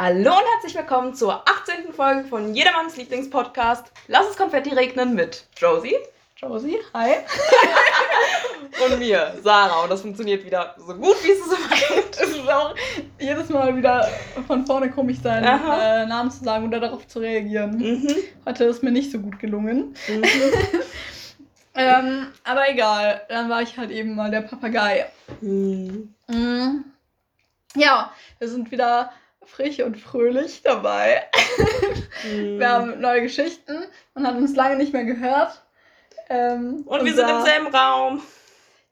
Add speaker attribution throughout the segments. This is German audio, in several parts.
Speaker 1: Hallo und herzlich willkommen zur 18. Folge von Jedermanns Lieblingspodcast Lass es Konfetti regnen mit Josie.
Speaker 2: Josie, hi.
Speaker 1: und mir, Sarah. Und das funktioniert wieder so gut, wie es immer gibt.
Speaker 2: Es ist auch jedes Mal wieder von vorne komisch, seinen äh, Namen zu sagen oder darauf zu reagieren. Mhm. Heute ist mir nicht so gut gelungen. Mhm. ähm, aber egal, dann war ich halt eben mal der Papagei. Mhm. mhm. Ja, wir sind wieder frisch und fröhlich dabei. Mm. Wir haben neue Geschichten. Man hat uns lange nicht mehr gehört.
Speaker 1: Ähm, und wir sind im selben Raum.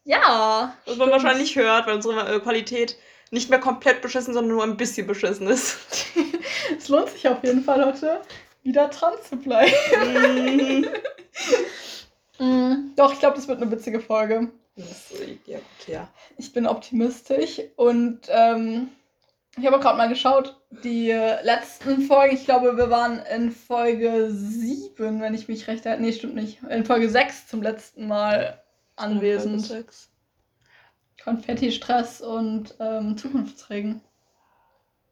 Speaker 2: Ja.
Speaker 1: Was stimmt. man wahrscheinlich hört, weil unsere äh, Qualität nicht mehr komplett beschissen, sondern nur ein bisschen beschissen ist.
Speaker 2: es lohnt sich auf jeden Fall heute, wieder dran zu bleiben. Mm. mm. Doch, ich glaube, das wird eine witzige Folge.
Speaker 1: Das, ja, ja.
Speaker 2: Ich bin optimistisch und ähm, ich habe gerade mal geschaut, die letzten Folgen, ich glaube, wir waren in Folge 7, wenn ich mich recht erinnere. Nee, stimmt nicht. In Folge 6 zum letzten Mal anwesend. Konfetti, Stress und ähm, Zukunftsregen.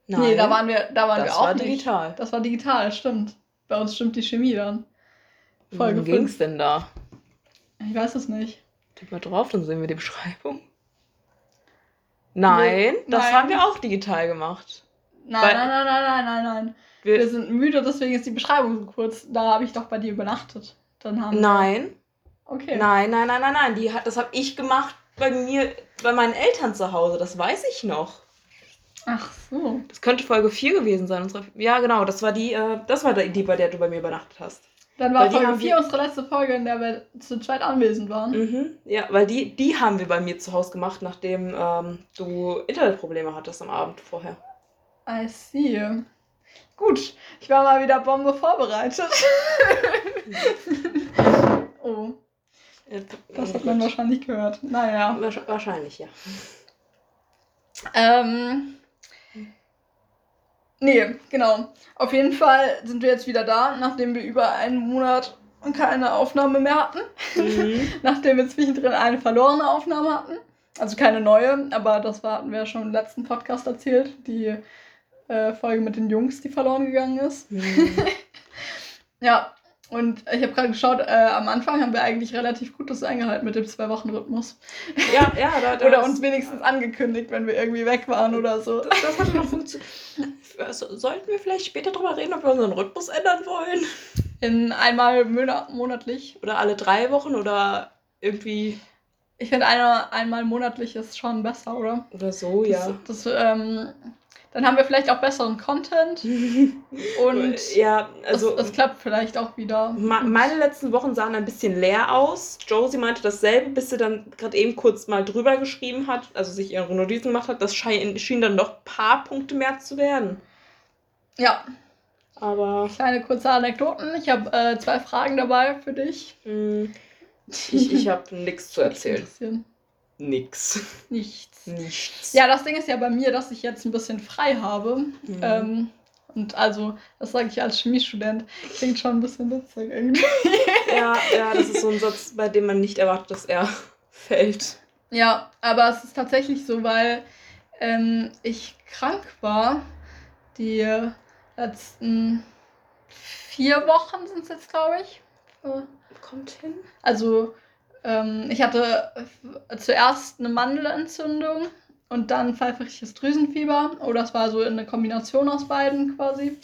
Speaker 2: Nein. Nee, da waren wir, da waren das wir auch war nicht. digital. Das war digital, stimmt. Bei uns stimmt die Chemie dann.
Speaker 1: Folge Worum ging es denn da?
Speaker 2: Ich weiß es nicht.
Speaker 1: Tipp mal drauf, dann sehen wir die Beschreibung. Nein, das nein. haben wir auch digital gemacht.
Speaker 2: Nein, Weil, nein, nein, nein, nein, nein, nein. Wir, wir, sind müde, deswegen ist die Beschreibung so kurz. Da habe ich doch bei dir übernachtet. Dann haben
Speaker 1: nein.
Speaker 2: Okay.
Speaker 1: Nein, nein, nein, nein, nein. Die hat, das habe ich gemacht bei mir, bei meinen Eltern zu Hause. Das weiß ich noch.
Speaker 2: Ach so.
Speaker 1: Das könnte Folge 4 gewesen sein. Unsere, ja, genau. Das war die, äh, das war die, bei der du bei mir übernachtet hast.
Speaker 2: Dann war Folge 4 unsere letzte Folge, in der wir zu zweit anwesend waren.
Speaker 1: Mhm. Ja, weil die, die haben wir bei mir zu Hause gemacht, nachdem ähm, du Internetprobleme hattest am Abend vorher.
Speaker 2: I see. Gut, ich war mal wieder Bombe vorbereitet. oh. Das hat man wahrscheinlich gehört. Naja.
Speaker 1: Wahrscheinlich, ja.
Speaker 2: Ähm, Nee, genau. Auf jeden Fall sind wir jetzt wieder da, nachdem wir über einen Monat keine Aufnahme mehr hatten. Mhm. nachdem wir zwischendrin eine verlorene Aufnahme hatten. Also keine neue, aber das war, hatten wir ja schon im letzten Podcast erzählt. Die äh, Folge mit den Jungs, die verloren gegangen ist. Mhm. ja, und ich habe gerade geschaut, äh, am Anfang haben wir eigentlich relativ gut das eingehalten mit dem Zwei-Wochen-Rhythmus.
Speaker 1: Ja, ja. Da,
Speaker 2: da oder uns wenigstens angekündigt, wenn wir irgendwie weg waren oder so.
Speaker 1: Das, das hatte noch funktioniert. Also, sollten wir vielleicht später darüber reden, ob wir unseren Rhythmus ändern wollen?
Speaker 2: In einmal monatlich.
Speaker 1: Oder alle drei Wochen oder irgendwie.
Speaker 2: Ich finde einmal, einmal monatlich ist schon besser, oder?
Speaker 1: Oder so, ja.
Speaker 2: Das, ähm, dann haben wir vielleicht auch besseren Content. Und
Speaker 1: ja, also
Speaker 2: es, klappt vielleicht auch wieder.
Speaker 1: meine letzten Wochen sahen ein bisschen leer aus. Josie meinte dasselbe, bis sie dann gerade eben kurz mal drüber geschrieben hat, also sich ihre Notizen gemacht hat. Das schien, schien dann noch ein paar Punkte mehr zu werden.
Speaker 2: Ja.
Speaker 1: Aber.
Speaker 2: Kleine kurze Anekdoten. Ich habe äh, zwei Fragen dabei für dich.
Speaker 1: Hm. Ich, ich habe nichts zu erzählen. Nix.
Speaker 2: Nichts.
Speaker 1: Nichts.
Speaker 2: Ja, das Ding ist ja bei mir, dass ich jetzt ein bisschen frei habe. Mhm. Ähm, und also, das sage ich als Chemiestudent, klingt schon ein bisschen witzig irgendwie.
Speaker 1: Ja, ja, das ist so ein Satz, bei dem man nicht erwartet, dass er fällt.
Speaker 2: Ja, aber es ist tatsächlich so, weil ähm, ich krank war. Die letzten vier Wochen sind es jetzt, glaube ich.
Speaker 1: Kommt hin.
Speaker 2: Also ähm, ich hatte zuerst eine Mandelentzündung und dann pfeiferisches Drüsenfieber. Oder oh, das war so eine Kombination aus beiden quasi.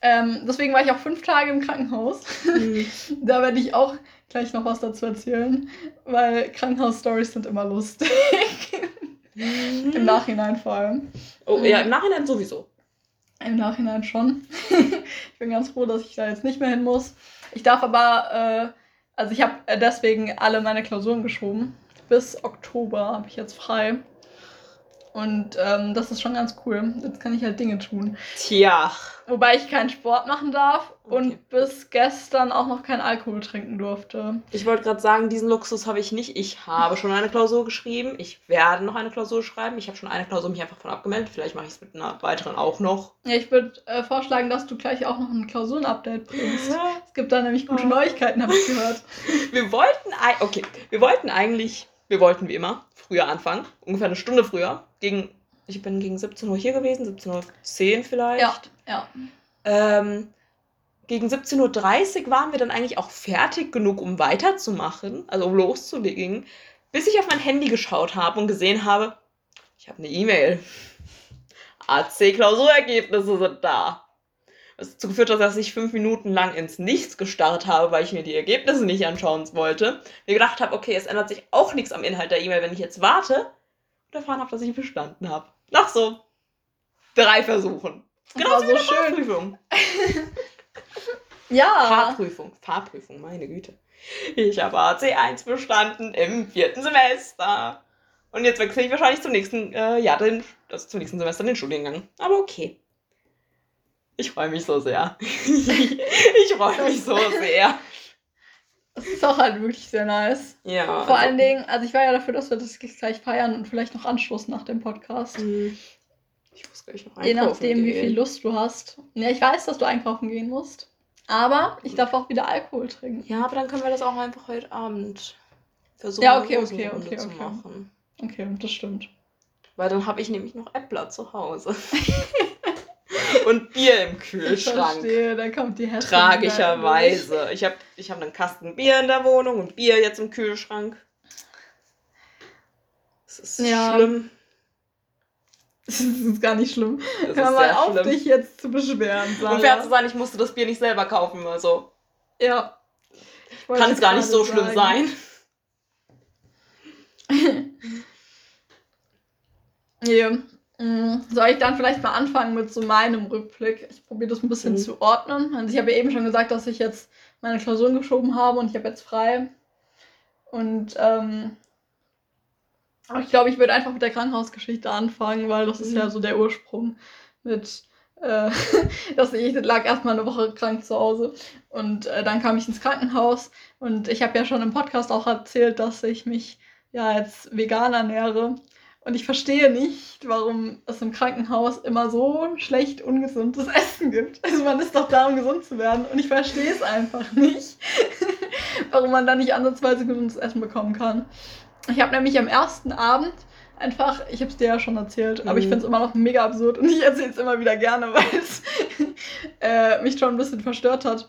Speaker 2: Ähm, deswegen war ich auch fünf Tage im Krankenhaus. Mhm. da werde ich auch gleich noch was dazu erzählen, weil Krankenhausstories sind immer lustig. Mhm. Im Nachhinein vor allem.
Speaker 1: Oh ja, im Nachhinein sowieso.
Speaker 2: Im Nachhinein schon. ich bin ganz froh, dass ich da jetzt nicht mehr hin muss. Ich darf aber äh, also ich habe äh, deswegen alle meine Klausuren geschoben. Bis Oktober habe ich jetzt frei. Und ähm, das ist schon ganz cool. Jetzt kann ich halt Dinge tun.
Speaker 1: Tja.
Speaker 2: Wobei ich keinen Sport machen darf okay. und bis gestern auch noch keinen Alkohol trinken durfte.
Speaker 1: Ich wollte gerade sagen, diesen Luxus habe ich nicht. Ich habe schon eine Klausur geschrieben. Ich werde noch eine Klausur schreiben. Ich habe schon eine Klausur mich einfach von abgemeldet. Vielleicht mache ich es mit einer weiteren auch noch.
Speaker 2: Ja, ich würde äh, vorschlagen, dass du gleich auch noch ein Klausurenupdate bringst. es gibt da nämlich gute Neuigkeiten, habe ich gehört.
Speaker 1: Wir wollten, okay, wir wollten eigentlich, wir wollten wie immer früher anfangen. Ungefähr eine Stunde früher. Gegen Ich bin gegen 17 Uhr hier gewesen, 17.10 Uhr vielleicht.
Speaker 2: Ja, ja.
Speaker 1: Ähm, gegen 17.30 Uhr waren wir dann eigentlich auch fertig genug, um weiterzumachen, also um loszulegen, bis ich auf mein Handy geschaut habe und gesehen habe, ich habe eine E-Mail. AC-Klausurergebnisse sind da. Was dazu geführt hat, dass ich fünf Minuten lang ins Nichts gestarrt habe, weil ich mir die Ergebnisse nicht anschauen wollte. Mir gedacht habe, okay, es ändert sich auch nichts am Inhalt der E-Mail, wenn ich jetzt warte und erfahren habe, dass ich bestanden habe. Nach so drei Versuchen. Genau
Speaker 2: so
Speaker 1: eine
Speaker 2: schön.
Speaker 1: Fahrprüfung.
Speaker 2: Ja.
Speaker 1: Fahrprüfung, Fahrprüfung, meine Güte. Ich habe AC1 bestanden im vierten Semester. Und jetzt wechsle ich wahrscheinlich zum nächsten äh, Jahr, den, also zum nächsten Semester den Studiengang. Aber okay. Ich freue mich so sehr. ich freue mich so sehr.
Speaker 2: Das ist auch halt wirklich sehr nice.
Speaker 1: Ja.
Speaker 2: Vor
Speaker 1: also-
Speaker 2: allen Dingen, also ich war ja dafür, dass wir das gleich feiern und vielleicht noch anstoßen nach dem Podcast.
Speaker 1: Hm. Ich muss gleich noch
Speaker 2: Je
Speaker 1: einkaufen
Speaker 2: nachdem, wie
Speaker 1: gehen.
Speaker 2: viel Lust du hast. Ja, ich weiß, dass du einkaufen gehen musst. Aber ich darf auch wieder Alkohol trinken.
Speaker 1: Ja, aber dann können wir das auch einfach heute Abend versuchen,
Speaker 2: Ja, okay, okay,
Speaker 1: Rosenrunde
Speaker 2: okay,
Speaker 1: zu
Speaker 2: okay.
Speaker 1: machen.
Speaker 2: Okay, das stimmt.
Speaker 1: Weil dann habe ich nämlich noch Äppler zu Hause. Und Bier im
Speaker 2: Ich
Speaker 1: Kühlschrank.
Speaker 2: verstehe, da kommt die Hesse.
Speaker 1: Tragischerweise. Ich habe ich hab einen Kasten Bier in der Wohnung und Bier jetzt im Kühlschrank. Das ist
Speaker 2: Ja.
Speaker 1: schlimm.
Speaker 2: Das ist gar nicht schlimm.
Speaker 1: Das
Speaker 2: Hör mal auf,
Speaker 1: schlimm.
Speaker 2: dich jetzt zu beschweren. Sarah.
Speaker 1: Um fair zu sein, ich musste das Bier nicht selber kaufen. Also
Speaker 2: Ja. Ich
Speaker 1: kann es gar nicht so schlimm
Speaker 2: sagen.
Speaker 1: sein.
Speaker 2: Nee. Mm, Soll ich dann vielleicht mal anfangen mit so meinem Rückblick? Ich probiere das ein bisschen
Speaker 1: Mhm.
Speaker 2: zu ordnen. Also ich habe ja eben schon gesagt, dass ich jetzt meine Klausuren geschoben habe und ich habe jetzt frei. Und ähm, ich glaube, ich würde einfach mit der Krankenhausgeschichte anfangen, weil das ist
Speaker 1: Mhm.
Speaker 2: ja so der Ursprung mit, äh, dass ich lag erstmal eine Woche krank zu Hause und äh, dann kam ich ins Krankenhaus und ich habe ja schon im Podcast auch erzählt, dass ich mich ja jetzt vegan ernähre und ich verstehe nicht, warum es im Krankenhaus immer so schlecht ungesundes Essen gibt. Also man ist doch da, um gesund zu werden und ich verstehe es einfach nicht, warum man da nicht ansatzweise gesundes Essen bekommen kann. Ich habe nämlich am ersten Abend einfach, ich habe es dir ja schon erzählt, aber ich
Speaker 1: Mhm.
Speaker 2: finde es immer noch mega absurd und ich erzähle es immer wieder gerne, weil es äh, mich schon ein bisschen verstört hat.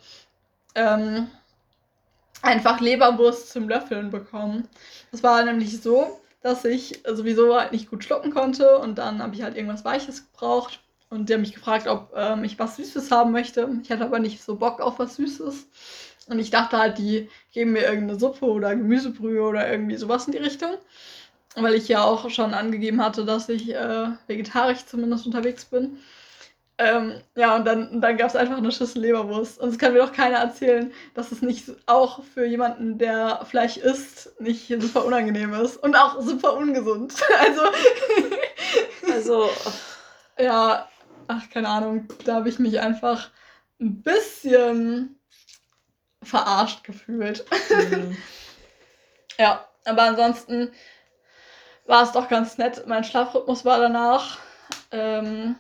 Speaker 2: Ähm, einfach Leberwurst zum Löffeln bekommen. Das war nämlich so, dass ich sowieso halt nicht gut schlucken konnte und dann habe ich halt irgendwas Weiches gebraucht und die haben mich gefragt, ob ähm, ich was Süßes haben möchte. Ich hatte aber nicht so Bock auf was Süßes und ich dachte halt, die geben mir irgendeine Suppe oder Gemüsebrühe oder irgendwie sowas in die Richtung. Weil ich ja auch schon angegeben hatte, dass ich äh, vegetarisch zumindest unterwegs bin. Ähm, ja, und dann, dann gab es einfach eine Schüssel Leberwurst. Und es kann mir doch keiner erzählen, dass es nicht auch für jemanden, der Fleisch isst, nicht super unangenehm ist. Und auch super ungesund. Also,
Speaker 1: Also,
Speaker 2: ja, ach, keine Ahnung. Da habe ich mich einfach ein bisschen verarscht gefühlt.
Speaker 1: hm,
Speaker 2: Ja, aber ansonsten war es doch ganz nett. Mein Schlafrhythmus war danach ähm,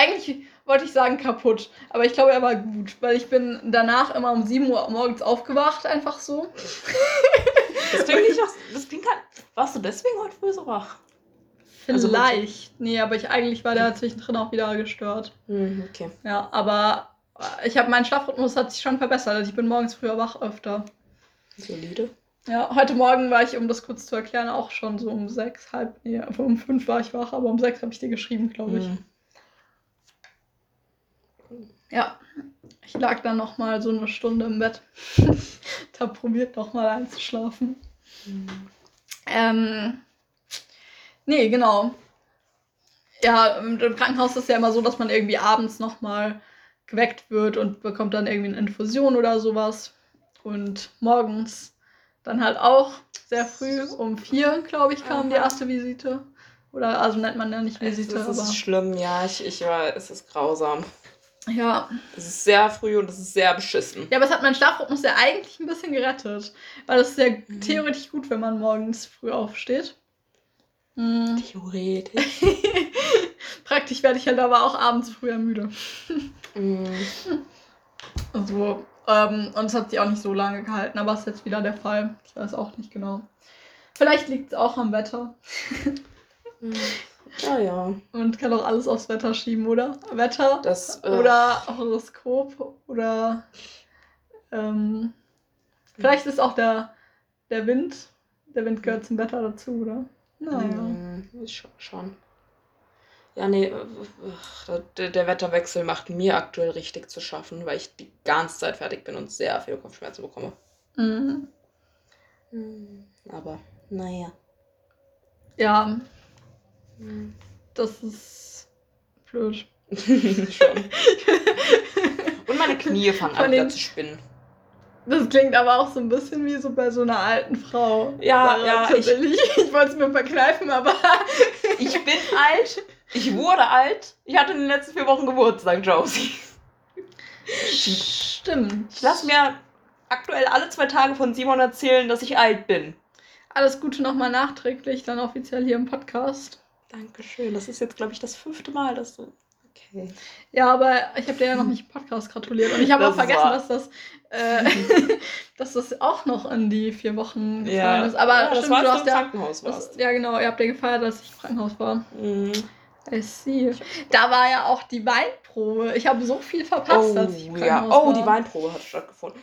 Speaker 2: eigentlich wollte ich sagen kaputt, aber ich glaube, er war gut, weil ich bin danach immer um 7 Uhr morgens aufgewacht, einfach so.
Speaker 1: das klingt nicht nach, das klingt halt, warst du deswegen heute früh so wach? Also
Speaker 2: Vielleicht. nee, aber ich eigentlich war der zwischendrin auch wieder gestört.
Speaker 1: Hm, okay.
Speaker 2: Ja, aber ich habe meinen Schlafrhythmus hat sich schon verbessert. Also ich bin morgens früher wach öfter.
Speaker 1: Solide.
Speaker 2: Ja, heute Morgen war ich, um das kurz zu erklären, auch schon so um sechs, halb, nee, um fünf war ich wach, aber um sechs habe ich dir geschrieben, glaube ich.
Speaker 1: Hm.
Speaker 2: Ja, ich lag dann noch mal so eine Stunde im Bett. da probiert noch mal einzuschlafen.
Speaker 1: Hm.
Speaker 2: Ähm, nee, genau. Ja, im Krankenhaus ist es ja immer so, dass man irgendwie abends noch mal geweckt wird und bekommt dann irgendwie eine Infusion oder sowas. Und morgens dann halt auch sehr früh, um vier, glaube ich, kam die
Speaker 1: Aha.
Speaker 2: erste Visite. Oder also nennt man ja nicht
Speaker 1: Es
Speaker 2: Visite,
Speaker 1: ist
Speaker 2: aber.
Speaker 1: schlimm, ja, ich, ich war, es ist grausam.
Speaker 2: Ja.
Speaker 1: Es ist sehr früh und es ist sehr beschissen.
Speaker 2: Ja, aber es hat meinen Schlafrhythmus ja eigentlich ein bisschen gerettet. Weil es ist ja
Speaker 1: Mhm.
Speaker 2: theoretisch gut, wenn man morgens früh aufsteht. Hm.
Speaker 1: Theoretisch.
Speaker 2: Praktisch werde ich halt aber auch abends früher müde.
Speaker 1: Hm.
Speaker 2: So. Ähm, und es hat sich auch nicht so lange gehalten, aber es ist jetzt wieder der Fall. Ich weiß auch nicht genau. Vielleicht liegt es auch am Wetter.
Speaker 1: Hm. Ja, ja.
Speaker 2: Und kann auch alles aufs Wetter schieben, oder? Wetter
Speaker 1: Das, äh,
Speaker 2: oder Horoskop oder ähm, vielleicht ist auch der, der Wind. Der Wind gehört zum Wetter dazu, oder? Naja.
Speaker 1: Mm, schon-. Ja, nee, äh, äh, der, der Wetterwechsel macht mir aktuell richtig zu schaffen, weil ich die ganze Zeit fertig bin und sehr viel Kopfschmerzen bekomme.
Speaker 2: Mhm.
Speaker 1: Mm, Aber, naja.
Speaker 2: Ja, Das ist blöd.
Speaker 1: Und meine Knie fangen an wieder zu spinnen.
Speaker 2: Das klingt aber auch so ein bisschen wie so bei so einer alten Frau.
Speaker 1: Ja,
Speaker 2: Sarah,
Speaker 1: ja, ich-.
Speaker 2: Ich, wollte es mir verkneifen, aber
Speaker 1: Ich bin alt, ich wurde alt. Ich hatte in den letzten vier Wochen Geburtstag, Josie.
Speaker 2: stimmt.
Speaker 1: Ich lasse mir aktuell alle zwei Tage von Simon erzählen, dass ich alt bin.
Speaker 2: Alles Gute nochmal nachträglich, dann offiziell hier im Podcast.
Speaker 1: Dankeschön. Das ist jetzt, glaube ich, das fünfte Mal, dass du. Okay.
Speaker 2: Ja, aber ich habe dir ja noch nicht im Podcast gratuliert. Und ich habe
Speaker 1: Das
Speaker 2: auch vergessen,
Speaker 1: war-
Speaker 2: dass das, äh, dass das auch noch in die vier Wochen gefallen
Speaker 1: Ja,
Speaker 2: ist. Aber
Speaker 1: ja, das
Speaker 2: stimmt,
Speaker 1: war,
Speaker 2: du hast ja.
Speaker 1: Krankenhaus
Speaker 2: Das,
Speaker 1: warst.
Speaker 2: ja, genau, ihr habt ja gefeiert, als ich im Krankenhaus war.
Speaker 1: Mhm.
Speaker 2: I see. Da war ja auch die Weinprobe. Ich habe so viel verpasst, als ich im
Speaker 1: Oh, ja.
Speaker 2: Krankenhaus
Speaker 1: oh
Speaker 2: war.
Speaker 1: die Weinprobe hat stattgefunden.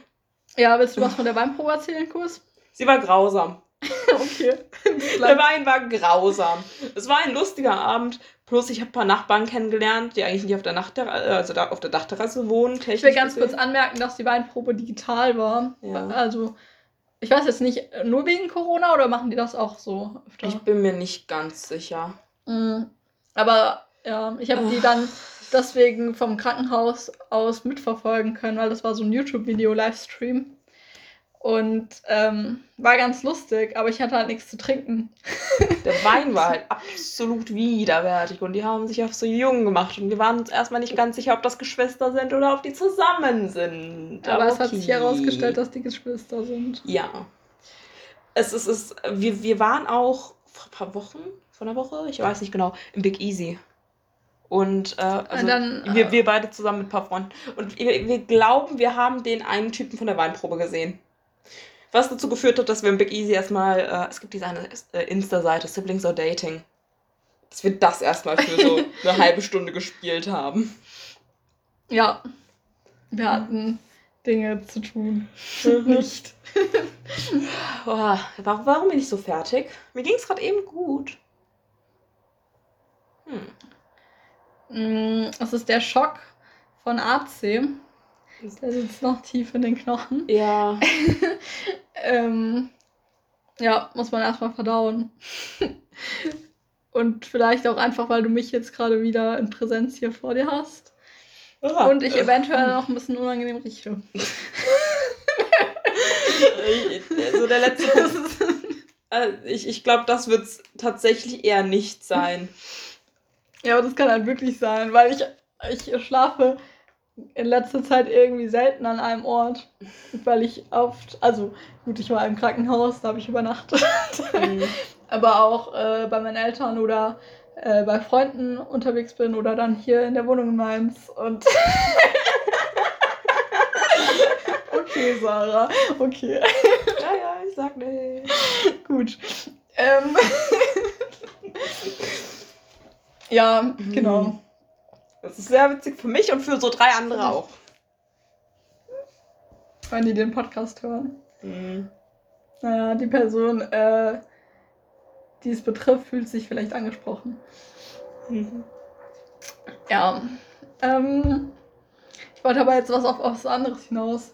Speaker 2: Ja, willst du was von der Weinprobe erzählen, Kurs?
Speaker 1: Sie war grausam.
Speaker 2: okay.
Speaker 1: Der Wein war grausam. Es war ein lustiger Abend. Plus, ich habe ein paar Nachbarn kennengelernt, die eigentlich nicht auf der, Nachtterrasse, also da auf der Dachterrasse wohnen.
Speaker 2: Ich will ganz kurz anmerken, dass die Weinprobe digital war.
Speaker 1: Ja.
Speaker 2: Also, ich weiß jetzt nicht, nur wegen Corona oder machen die das auch so öfter?
Speaker 1: Ich bin mir nicht ganz sicher.
Speaker 2: Mm, Aber ja, ich habe die dann deswegen vom Krankenhaus aus mitverfolgen können, weil das war so ein YouTube-Video-Livestream. Und ähm, war ganz lustig, aber ich hatte halt nichts zu trinken.
Speaker 1: Der Wein war halt absolut widerwärtig und die haben sich auf so jung gemacht und wir waren uns erstmal nicht ganz sicher, ob das Geschwister sind oder ob die zusammen sind.
Speaker 2: Aber, es hat sich herausgestellt, dass die Geschwister sind.
Speaker 1: Ja. Es ist, es, wir, wir waren auch vor ein paar Wochen, vor einer Woche, ich weiß nicht genau, im Big Easy. Und äh, also
Speaker 2: dann, äh,
Speaker 1: wir, wir beide zusammen mit ein paar Freunden. Und wir, wir glauben, wir haben den einen Typen von der Weinprobe gesehen. Was dazu geführt hat, dass wir im Big Easy erstmal, äh, es gibt diese eine äh, Insta-Seite, Siblings or Dating, dass wir das erstmal für so eine halbe Stunde gespielt haben.
Speaker 2: Ja, wir hatten Dinge zu tun.
Speaker 1: Mhm.
Speaker 2: Nicht.
Speaker 1: Oh, warum, bin ich so fertig? Mir ging es gerade eben gut. Hm.
Speaker 2: Mm, Es ist der Schock von AC. Der sitzt noch tief in den Knochen.
Speaker 1: Ja.
Speaker 2: Ähm, ja, muss man erstmal verdauen. Und vielleicht auch einfach, weil du mich jetzt gerade wieder in Präsenz hier vor dir hast. Und ich eventuell noch ein bisschen unangenehm rieche.
Speaker 1: Also der letzte Punkt. Äh, Ich, ich glaube, das wird es tatsächlich eher nicht sein.
Speaker 2: Ja, aber das kann halt wirklich sein, weil ich, ich schlafe in letzter Zeit irgendwie selten an einem Ort. Weil ich oft, also gut, ich war im Krankenhaus, da habe ich übernachtet.
Speaker 1: Hm.
Speaker 2: aber auch äh, bei meinen Eltern oder äh, bei Freunden unterwegs bin oder dann hier in der Wohnung in Mainz. Und okay, Sarah, okay,
Speaker 1: Ja, ja, ich sag nicht.
Speaker 2: gut. Ähm ja, genau.
Speaker 1: Das ist sehr witzig für mich und für so drei andere auch.
Speaker 2: Wenn die den Podcast hören.
Speaker 1: Hm.
Speaker 2: Naja, die Person, äh, die es betrifft, fühlt sich vielleicht angesprochen.
Speaker 1: Mhm.
Speaker 2: Ja. Ähm, ich wollte aber jetzt was auf, auf was anderes hinaus.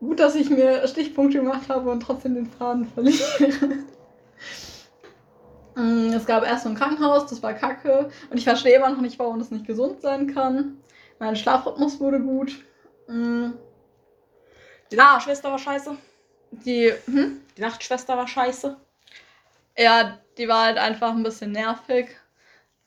Speaker 2: Gut, dass ich mir Stichpunkte gemacht habe und trotzdem den Faden verliere. Mm, es gab erst so ein Krankenhaus, das war kacke. Und ich verstehe immer noch nicht, warum das nicht gesund sein kann. Mein Schlafrhythmus wurde gut. Mm,
Speaker 1: Die Nachtschwester war scheiße.
Speaker 2: Die, hm?
Speaker 1: Die Nachtschwester war scheiße.
Speaker 2: Ja, die war halt einfach ein bisschen nervig.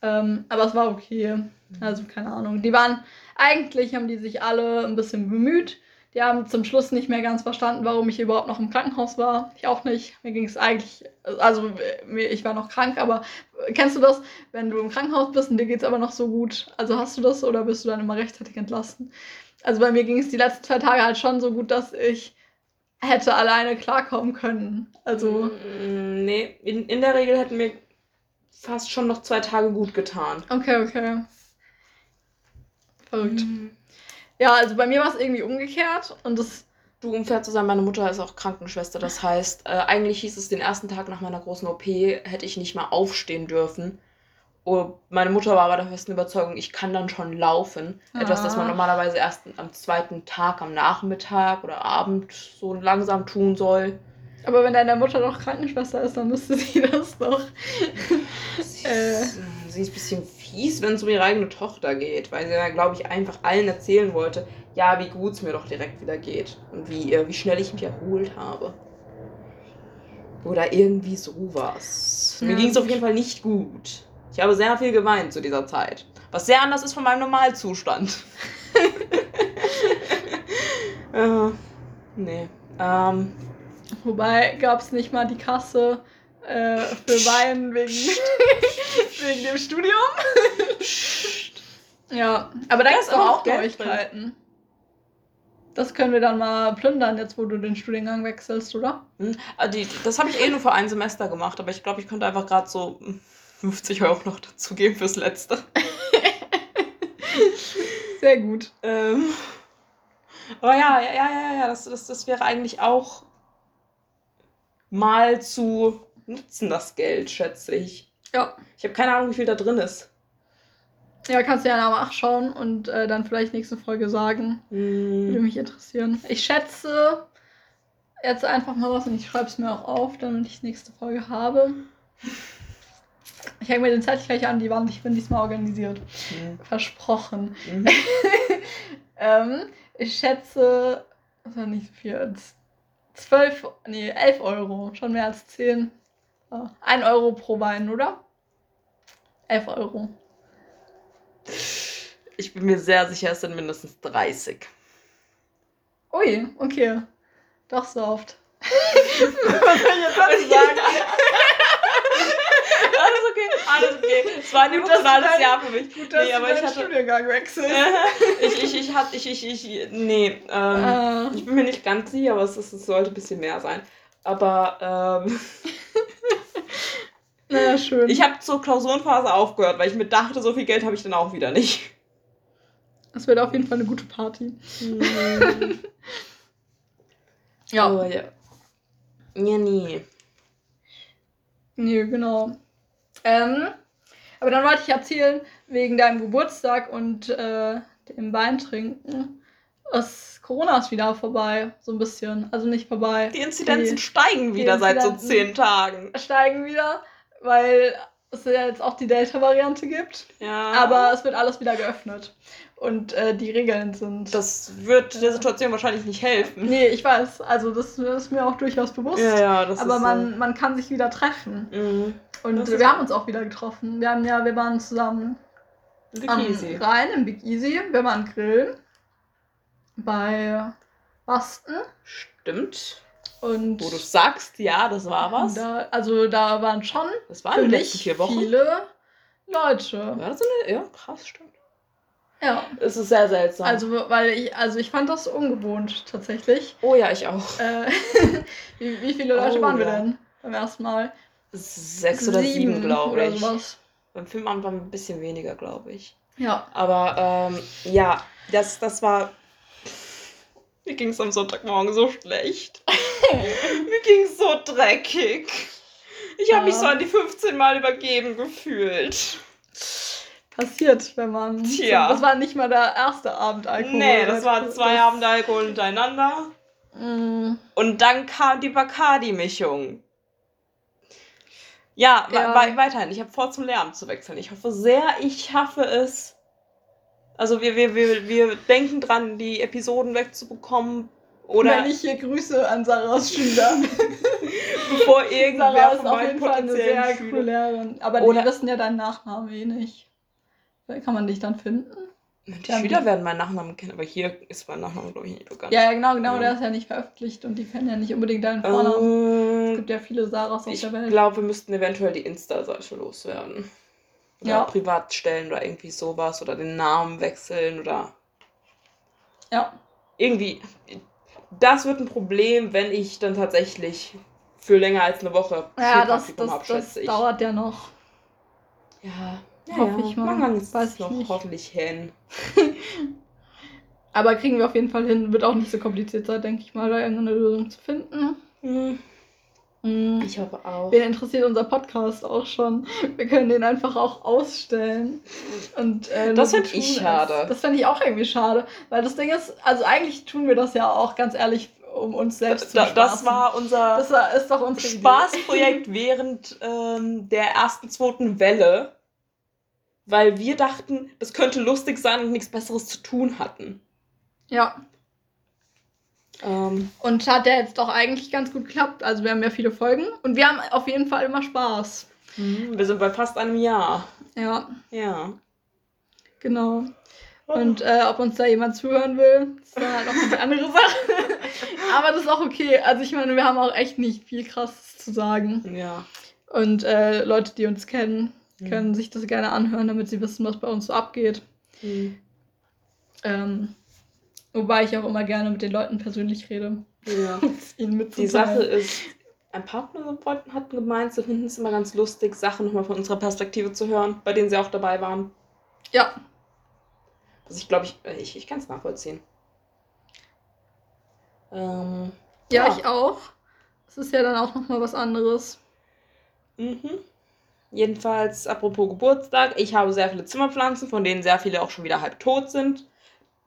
Speaker 2: Ähm, aber es war okay. Also keine Ahnung. Die waren, eigentlich haben die sich alle ein bisschen bemüht. Die haben zum Schluss nicht mehr ganz verstanden, warum ich überhaupt noch im Krankenhaus war. Ich auch nicht. Mir ging es eigentlich, also ich war noch krank, aber äh, kennst du das, wenn du im Krankenhaus bist und dir geht es aber noch so gut? Also hast du das oder bist du dann immer rechtzeitig entlassen? Also bei mir ging es die letzten zwei Tage halt schon so gut, dass ich hätte alleine klarkommen können. Also
Speaker 1: Mm, Nee, in, in der Regel hätten mir fast schon noch zwei Tage gut getan.
Speaker 2: Okay, okay. Verrückt.
Speaker 1: Mhm.
Speaker 2: Ja, also bei mir war es irgendwie umgekehrt und das.
Speaker 1: Du, um fair zu sein, meine Mutter ist auch Krankenschwester. Das heißt, äh, eigentlich hieß es den ersten Tag nach meiner großen OP, hätte ich nicht mal aufstehen dürfen. Oh, meine Mutter war aber der festen Überzeugung, ich kann dann schon laufen. Etwas, das man
Speaker 2: Ah.
Speaker 1: normalerweise erst am zweiten Tag, am Nachmittag oder Abend so langsam tun soll.
Speaker 2: Aber wenn deine Mutter doch Krankenschwester ist, dann müsste sie das doch. Äh.
Speaker 1: Ist, sie ist ein bisschen fies, wenn es um ihre eigene Tochter geht, weil sie da, glaube ich, einfach allen erzählen wollte, ja, wie gut es mir doch direkt wieder geht und wie, äh, wie schnell ich mich erholt habe. Oder irgendwie sowas. Mir
Speaker 2: Ja,
Speaker 1: ging es auf jeden Fall nicht gut. Ich habe sehr viel geweint zu dieser Zeit. Was sehr anders ist von meinem Normalzustand. äh, nee. Ähm,
Speaker 2: Wobei gab es nicht mal die Kasse äh, für Wein wegen, wegen dem Studium. ja, aber da gibt es
Speaker 1: auch
Speaker 2: auch
Speaker 1: drin.
Speaker 2: Neuigkeiten. Das können wir dann mal plündern, jetzt wo du den Studiengang wechselst, oder?
Speaker 1: Hm, ah, die, das habe ich eh nur für ein Semester gemacht, aber ich glaube, ich könnte einfach gerade so hm, 50 Euro noch dazugeben fürs letzte.
Speaker 2: Sehr gut.
Speaker 1: Ähm, aber ja, ja, ja, ja, ja, das, das, das wäre eigentlich auch mal zu nutzen, das Geld, schätze ich.
Speaker 2: Ja.
Speaker 1: Ich habe keine Ahnung, wie viel da drin ist.
Speaker 2: Ja, kannst du ja nachschauen und äh, dann vielleicht nächste Folge sagen. Würde
Speaker 1: Hm,
Speaker 2: mich interessieren. Ich schätze jetzt einfach mal was und ich schreibe es mir auch auf, damit ich nächste Folge habe. Ich hänge mir den Zettel gleich an die Wand. Ich bin diesmal organisiert.
Speaker 1: hm,
Speaker 2: Versprochen.
Speaker 1: mhm.
Speaker 2: Ähm, ich schätze, das war nicht so viel, als 12, nee, 11 Euro. Schon mehr als 10. Ja, 1 Euro pro Wein, oder? 11 Euro.
Speaker 1: Ich bin mir sehr sicher, es sind mindestens 30.
Speaker 2: Ui, okay. Doch so oft. Was soll ich jetzt dazu sagen?
Speaker 1: Alles okay, alles okay. Es war ein emotionales Jahr für mich.
Speaker 2: Gut, dass
Speaker 1: nee, aber ich hatte.
Speaker 2: Studiengang wechselst.
Speaker 1: ich, ich, ich hatte, ich, ich, ich, nee, ähm,
Speaker 2: Äh,
Speaker 1: ich bin mir nicht ganz sicher, aber es, es sollte ein bisschen mehr sein. Aber ähm,
Speaker 2: naja, schön.
Speaker 1: ich habe zur Klausurenphase aufgehört, weil ich mir dachte, so viel Geld habe ich dann auch wieder nicht.
Speaker 2: Es wird auf jeden Fall eine gute Party. Ja.
Speaker 1: Aber ja. Ja, nee.
Speaker 2: Nee, genau. Ähm, aber dann wollte ich erzählen, wegen deinem Geburtstag und äh, dem Wein trinken. Das Corona ist wieder vorbei, so ein bisschen. Also nicht vorbei.
Speaker 1: Die Inzidenzen
Speaker 2: Die-
Speaker 1: steigen wieder seit so zehn Tagen.
Speaker 2: Steigen wieder, weil es ja jetzt auch die Delta-Variante gibt.
Speaker 1: Ja.
Speaker 2: Aber es wird alles wieder geöffnet. Und äh, die Regeln sind.
Speaker 1: das wird der Situation wahrscheinlich nicht helfen.
Speaker 2: Nee, ich weiß. Also das ist mir auch durchaus bewusst.
Speaker 1: Ja, ja, das
Speaker 2: aber
Speaker 1: ist.
Speaker 2: man, man kann sich wieder treffen.
Speaker 1: Äh, mhm.
Speaker 2: Und
Speaker 1: Das
Speaker 2: wir haben uns auch wieder getroffen. Wir haben ja, wir waren zusammen
Speaker 1: Big
Speaker 2: am
Speaker 1: easy.
Speaker 2: Rhein im Big Easy. Wir waren grillen bei Basten.
Speaker 1: Stimmt.
Speaker 2: Und
Speaker 1: Wo du sagst, ja, das war was.
Speaker 2: Da, also da waren schon
Speaker 1: Das war in den letzten
Speaker 2: ziemlich
Speaker 1: vier Wochen.
Speaker 2: viele Leute.
Speaker 1: War das so eine, ja, krass, stimmt.
Speaker 2: Ja.
Speaker 1: Es ist sehr seltsam.
Speaker 2: Also, weil ich, also ich fand das ungewohnt tatsächlich.
Speaker 1: oh ja, ich auch.
Speaker 2: Äh, wie, wie viele Leute
Speaker 1: Oh,
Speaker 2: waren wir
Speaker 1: ja.
Speaker 2: denn beim ersten Mal?
Speaker 1: Sechs oder sieben, glaube
Speaker 2: oder
Speaker 1: ich.
Speaker 2: sowas.
Speaker 1: Beim Filmamt waren ein bisschen weniger, glaube ich.
Speaker 2: Ja.
Speaker 1: Aber ähm, ja, das, das war. Mir ging es am Sonntagmorgen so schlecht. Mir ging es so dreckig. Ich habe mich
Speaker 2: Ja.
Speaker 1: so an die 15 Mal übergeben gefühlt.
Speaker 2: Passiert, wenn man.
Speaker 1: Tja.
Speaker 2: Das war nicht mal der erste Abend Alkohol.
Speaker 1: nee, das waren zwei
Speaker 2: Das-
Speaker 1: Abende Alkohol hintereinander.
Speaker 2: Mm,
Speaker 1: Und dann kam die Bacardi-Mischung. Ja,
Speaker 2: Ja.
Speaker 1: wei- weiterhin. Ich habe vor, zum Lehramt zu wechseln. Ich hoffe sehr, ich schaffe es. Also wir, wir, wir, wir denken dran, die Episoden wegzubekommen. Oder
Speaker 2: Wenn ich hier Grüße an Sarahs Schüler.
Speaker 1: bevor irgendwer
Speaker 2: Sarah ist auf jeden Fall eine sehr coole. Lehrerin. Aber
Speaker 1: Oder-
Speaker 2: die wissen ja deinen Nachnamen eh nicht. Kann man dich dann finden?
Speaker 1: Die Schüler werden meinen Nachnamen kennen, aber hier ist mein Nachname, glaube ich, nicht bekannt.
Speaker 2: Ja, ja, genau, genau.
Speaker 1: Ja.
Speaker 2: Der ist ja nicht veröffentlicht und die kennen ja nicht unbedingt deinen Vornamen. Es
Speaker 1: Ähm,
Speaker 2: gibt ja viele Sarahs auf
Speaker 1: ich
Speaker 2: der Welt.
Speaker 1: glaube, wir müssten eventuell die Insta-Seite loswerden. Oder
Speaker 2: Ja.
Speaker 1: privat stellen oder irgendwie sowas. Oder den Namen wechseln oder
Speaker 2: Ja.
Speaker 1: irgendwie. Das wird ein Problem, wenn ich dann tatsächlich für länger als eine Woche
Speaker 2: Ja, das, das,
Speaker 1: habe,
Speaker 2: das
Speaker 1: ich.
Speaker 2: dauert ja noch.
Speaker 1: Ja, ja
Speaker 2: Hoffe
Speaker 1: ja.
Speaker 2: ich mal.
Speaker 1: Ist
Speaker 2: Weiß ich
Speaker 1: noch
Speaker 2: nicht.
Speaker 1: hoffentlich hin.
Speaker 2: Aber kriegen wir auf jeden Fall hin. Wird auch nicht so kompliziert sein, denke ich mal, da irgendeine Lösung zu finden.
Speaker 1: Hm,
Speaker 2: Mhm.
Speaker 1: Ich hoffe auch.
Speaker 2: Wen interessiert unser Podcast auch schon? Wir können den einfach auch ausstellen. Und, äh,
Speaker 1: Das
Speaker 2: nur
Speaker 1: find
Speaker 2: so
Speaker 1: ich schade.
Speaker 2: als- Das finde ich auch irgendwie schade. Weil das Ding ist, also eigentlich tun wir das ja auch ganz ehrlich, um uns selbst zu
Speaker 1: Da, das war unser
Speaker 2: Das war, ist doch unsere Idee.
Speaker 1: Spaßprojekt während ähm, der ersten, zweiten Welle, weil wir dachten, das könnte lustig sein und nichts Besseres zu tun hatten.
Speaker 2: Ja.
Speaker 1: Ähm,
Speaker 2: Und hat ja jetzt doch eigentlich ganz gut geklappt. Also wir haben ja viele Folgen und wir haben auf jeden Fall immer Spaß.
Speaker 1: wir sind bei fast einem Jahr.
Speaker 2: Ja,
Speaker 1: Ja.
Speaker 2: genau. Und äh, ob uns da jemand zuhören will, ist dann halt noch eine andere Sache. Aber das ist auch okay. Also ich meine, wir haben auch echt nicht viel krasses zu sagen.
Speaker 1: Ja.
Speaker 2: Und äh, Leute, die uns kennen,
Speaker 1: Mhm.
Speaker 2: können sich das gerne anhören, damit sie wissen, was bei uns so abgeht.
Speaker 1: Hm.
Speaker 2: Ähm, wobei ich auch immer gerne mit den Leuten persönlich rede.
Speaker 1: ja. Die. Sache ist, ein paar von Freunden hatten gemeint, sie finden es immer ganz lustig, Sachen nochmal von unserer Perspektive zu hören, bei denen sie auch dabei waren.
Speaker 2: Ja,
Speaker 1: Was ich glaube, ich, äh, ich, ich kann es nachvollziehen. Ähm,
Speaker 2: ja,
Speaker 1: Ja.
Speaker 2: ich auch. Es ist ja dann auch nochmal was anderes.
Speaker 1: Mhm. Jedenfalls, apropos Geburtstag, ich habe sehr viele Zimmerpflanzen, von denen sehr viele auch schon wieder halb tot sind.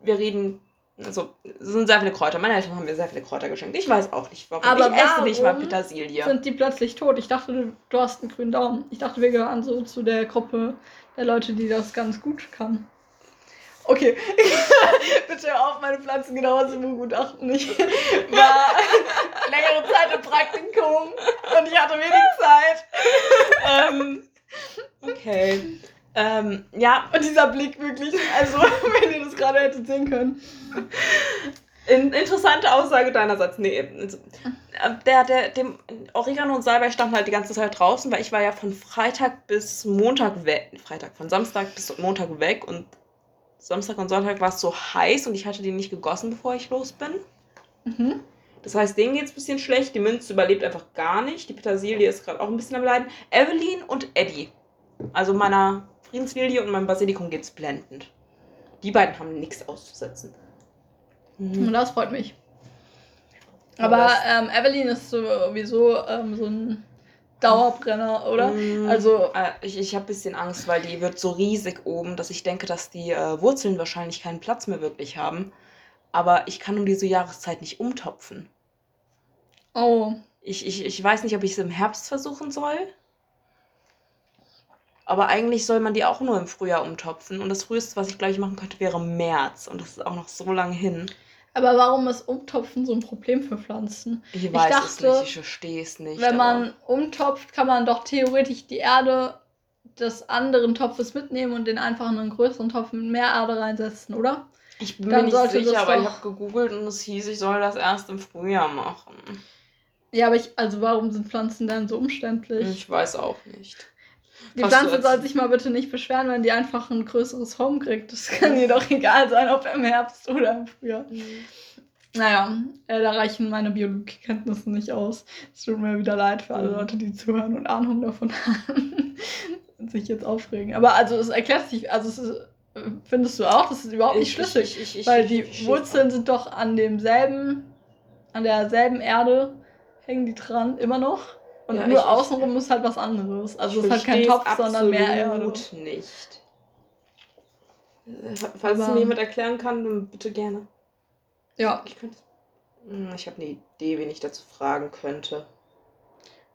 Speaker 1: Wir reden, also, es sind sehr viele Kräuter. Meine Eltern haben mir sehr viele Kräuter geschenkt. Ich weiß auch nicht, warum.
Speaker 2: Aber
Speaker 1: ich esse nicht mal
Speaker 2: warum
Speaker 1: Petersilie.
Speaker 2: Sind die plötzlich tot? Ich dachte, du, du hast einen grünen Daumen. Ich dachte, wir gehören so zu der Gruppe der Leute, die das ganz gut kann. Okay, bitte auf, meine Pflanzen genauer zu begutachten. Ich war längere Zeit im Praktikum und ich hatte wenig Zeit.
Speaker 1: ähm, okay. Ähm, ja,
Speaker 2: Und dieser Blick wirklich, also wenn ihr das gerade hättet sehen können.
Speaker 1: in, interessante Aussage deinerseits. Nee, also, der, der, dem Oregano und Salbei standen halt die ganze Zeit draußen, weil ich war ja von Freitag bis Montag weg. Freitag, von Samstag bis Montag weg und Samstag und Sonntag war es so heiß und ich hatte die nicht gegossen, bevor ich los bin.
Speaker 2: Mhm.
Speaker 1: Das heißt, denen geht es ein bisschen schlecht. Die Minze überlebt einfach gar nicht. Die Petersilie ist gerade auch ein bisschen am Leiden. Evelyn und Eddie. Also meiner Friedenslilie und meinem Basilikum geht's blendend. Die beiden haben nichts auszusetzen. Mhm.
Speaker 2: Und das freut mich.
Speaker 1: Aber
Speaker 2: ähm, Evelyn ist sowieso ähm, so ein Dauerbrenner, oder?
Speaker 1: Mm,
Speaker 2: Also-
Speaker 1: äh, ich, ich habe ein bisschen Angst, weil die wird so riesig oben, dass ich denke, dass die äh, Wurzeln wahrscheinlich keinen Platz mehr wirklich haben. Aber ich kann um diese Jahreszeit nicht umtopfen.
Speaker 2: Oh.
Speaker 1: Ich, ich, ich weiß nicht, ob ich es im Herbst versuchen soll. Aber eigentlich soll man die auch nur im Frühjahr umtopfen. Und das früheste, was ich glaube ich machen könnte, wäre März. Und das ist auch noch so lange hin.
Speaker 2: Aber warum ist Umtopfen so ein Problem für Pflanzen?
Speaker 1: Ich weiß es
Speaker 2: dachte,
Speaker 1: nicht, ich verstehe es nicht.
Speaker 2: Wenn man umtopft, kann man doch theoretisch die Erde des anderen Topfes mitnehmen und den einfach in einen größeren Topf mit mehr Erde reinsetzen, oder?
Speaker 1: Ich bin
Speaker 2: Dann
Speaker 1: mir nicht sicher, aber ich habe gegoogelt und es hieß, ich soll das erst im Frühjahr machen.
Speaker 2: Ja, aber ich, also warum sind Pflanzen dann so umständlich?
Speaker 1: Ich weiß auch nicht.
Speaker 2: Die Pflanze soll sich mal bitte nicht beschweren, wenn die einfach ein größeres Home kriegt. Das kann ihr doch egal sein, ob im Herbst oder im Frühjahr. Naja, äh, da reichen meine Biologiekenntnisse nicht aus. Es tut mir wieder leid für alle
Speaker 1: Mhm.
Speaker 2: Leute, die zuhören und Ahnung davon haben und sich jetzt aufregen. Aber also es erklärt sich, also es ist, findest du auch, das ist überhaupt nicht
Speaker 1: Ich-
Speaker 2: schlüssig.
Speaker 1: ich- ich- ich-
Speaker 2: weil die Wurzeln sind doch an demselben, an derselben Erde, hängen die dran, immer noch. Und
Speaker 1: Ja,
Speaker 2: nur
Speaker 1: ich-
Speaker 2: außenrum ist halt was anderes. Also es ist halt kein Topf, sondern mehr Erde.
Speaker 1: absolut nicht. Äh, Falls es mir jemand erklären kann, dann bitte gerne.
Speaker 2: Ja,
Speaker 1: Ich könnte. Hm, Ich habe eine Idee, wen ich dazu fragen könnte.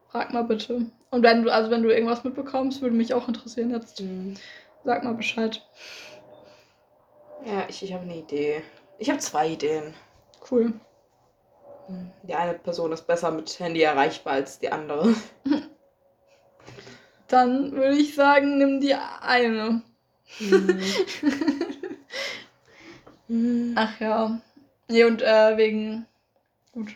Speaker 2: frag mal bitte. Und wenn du, also wenn du irgendwas mitbekommst, würde mich auch interessieren jetzt.
Speaker 1: Hm,
Speaker 2: Sag mal Bescheid.
Speaker 1: Ja, ich, ich habe eine Idee. Ich habe zwei Ideen.
Speaker 2: Cool.
Speaker 1: Die eine Person ist besser mit Handy erreichbar als die andere.
Speaker 2: Dann würde ich sagen, nimm die eine.
Speaker 1: Hm. Hm.
Speaker 2: Ach ja. Nee, und äh, wegen. Gut.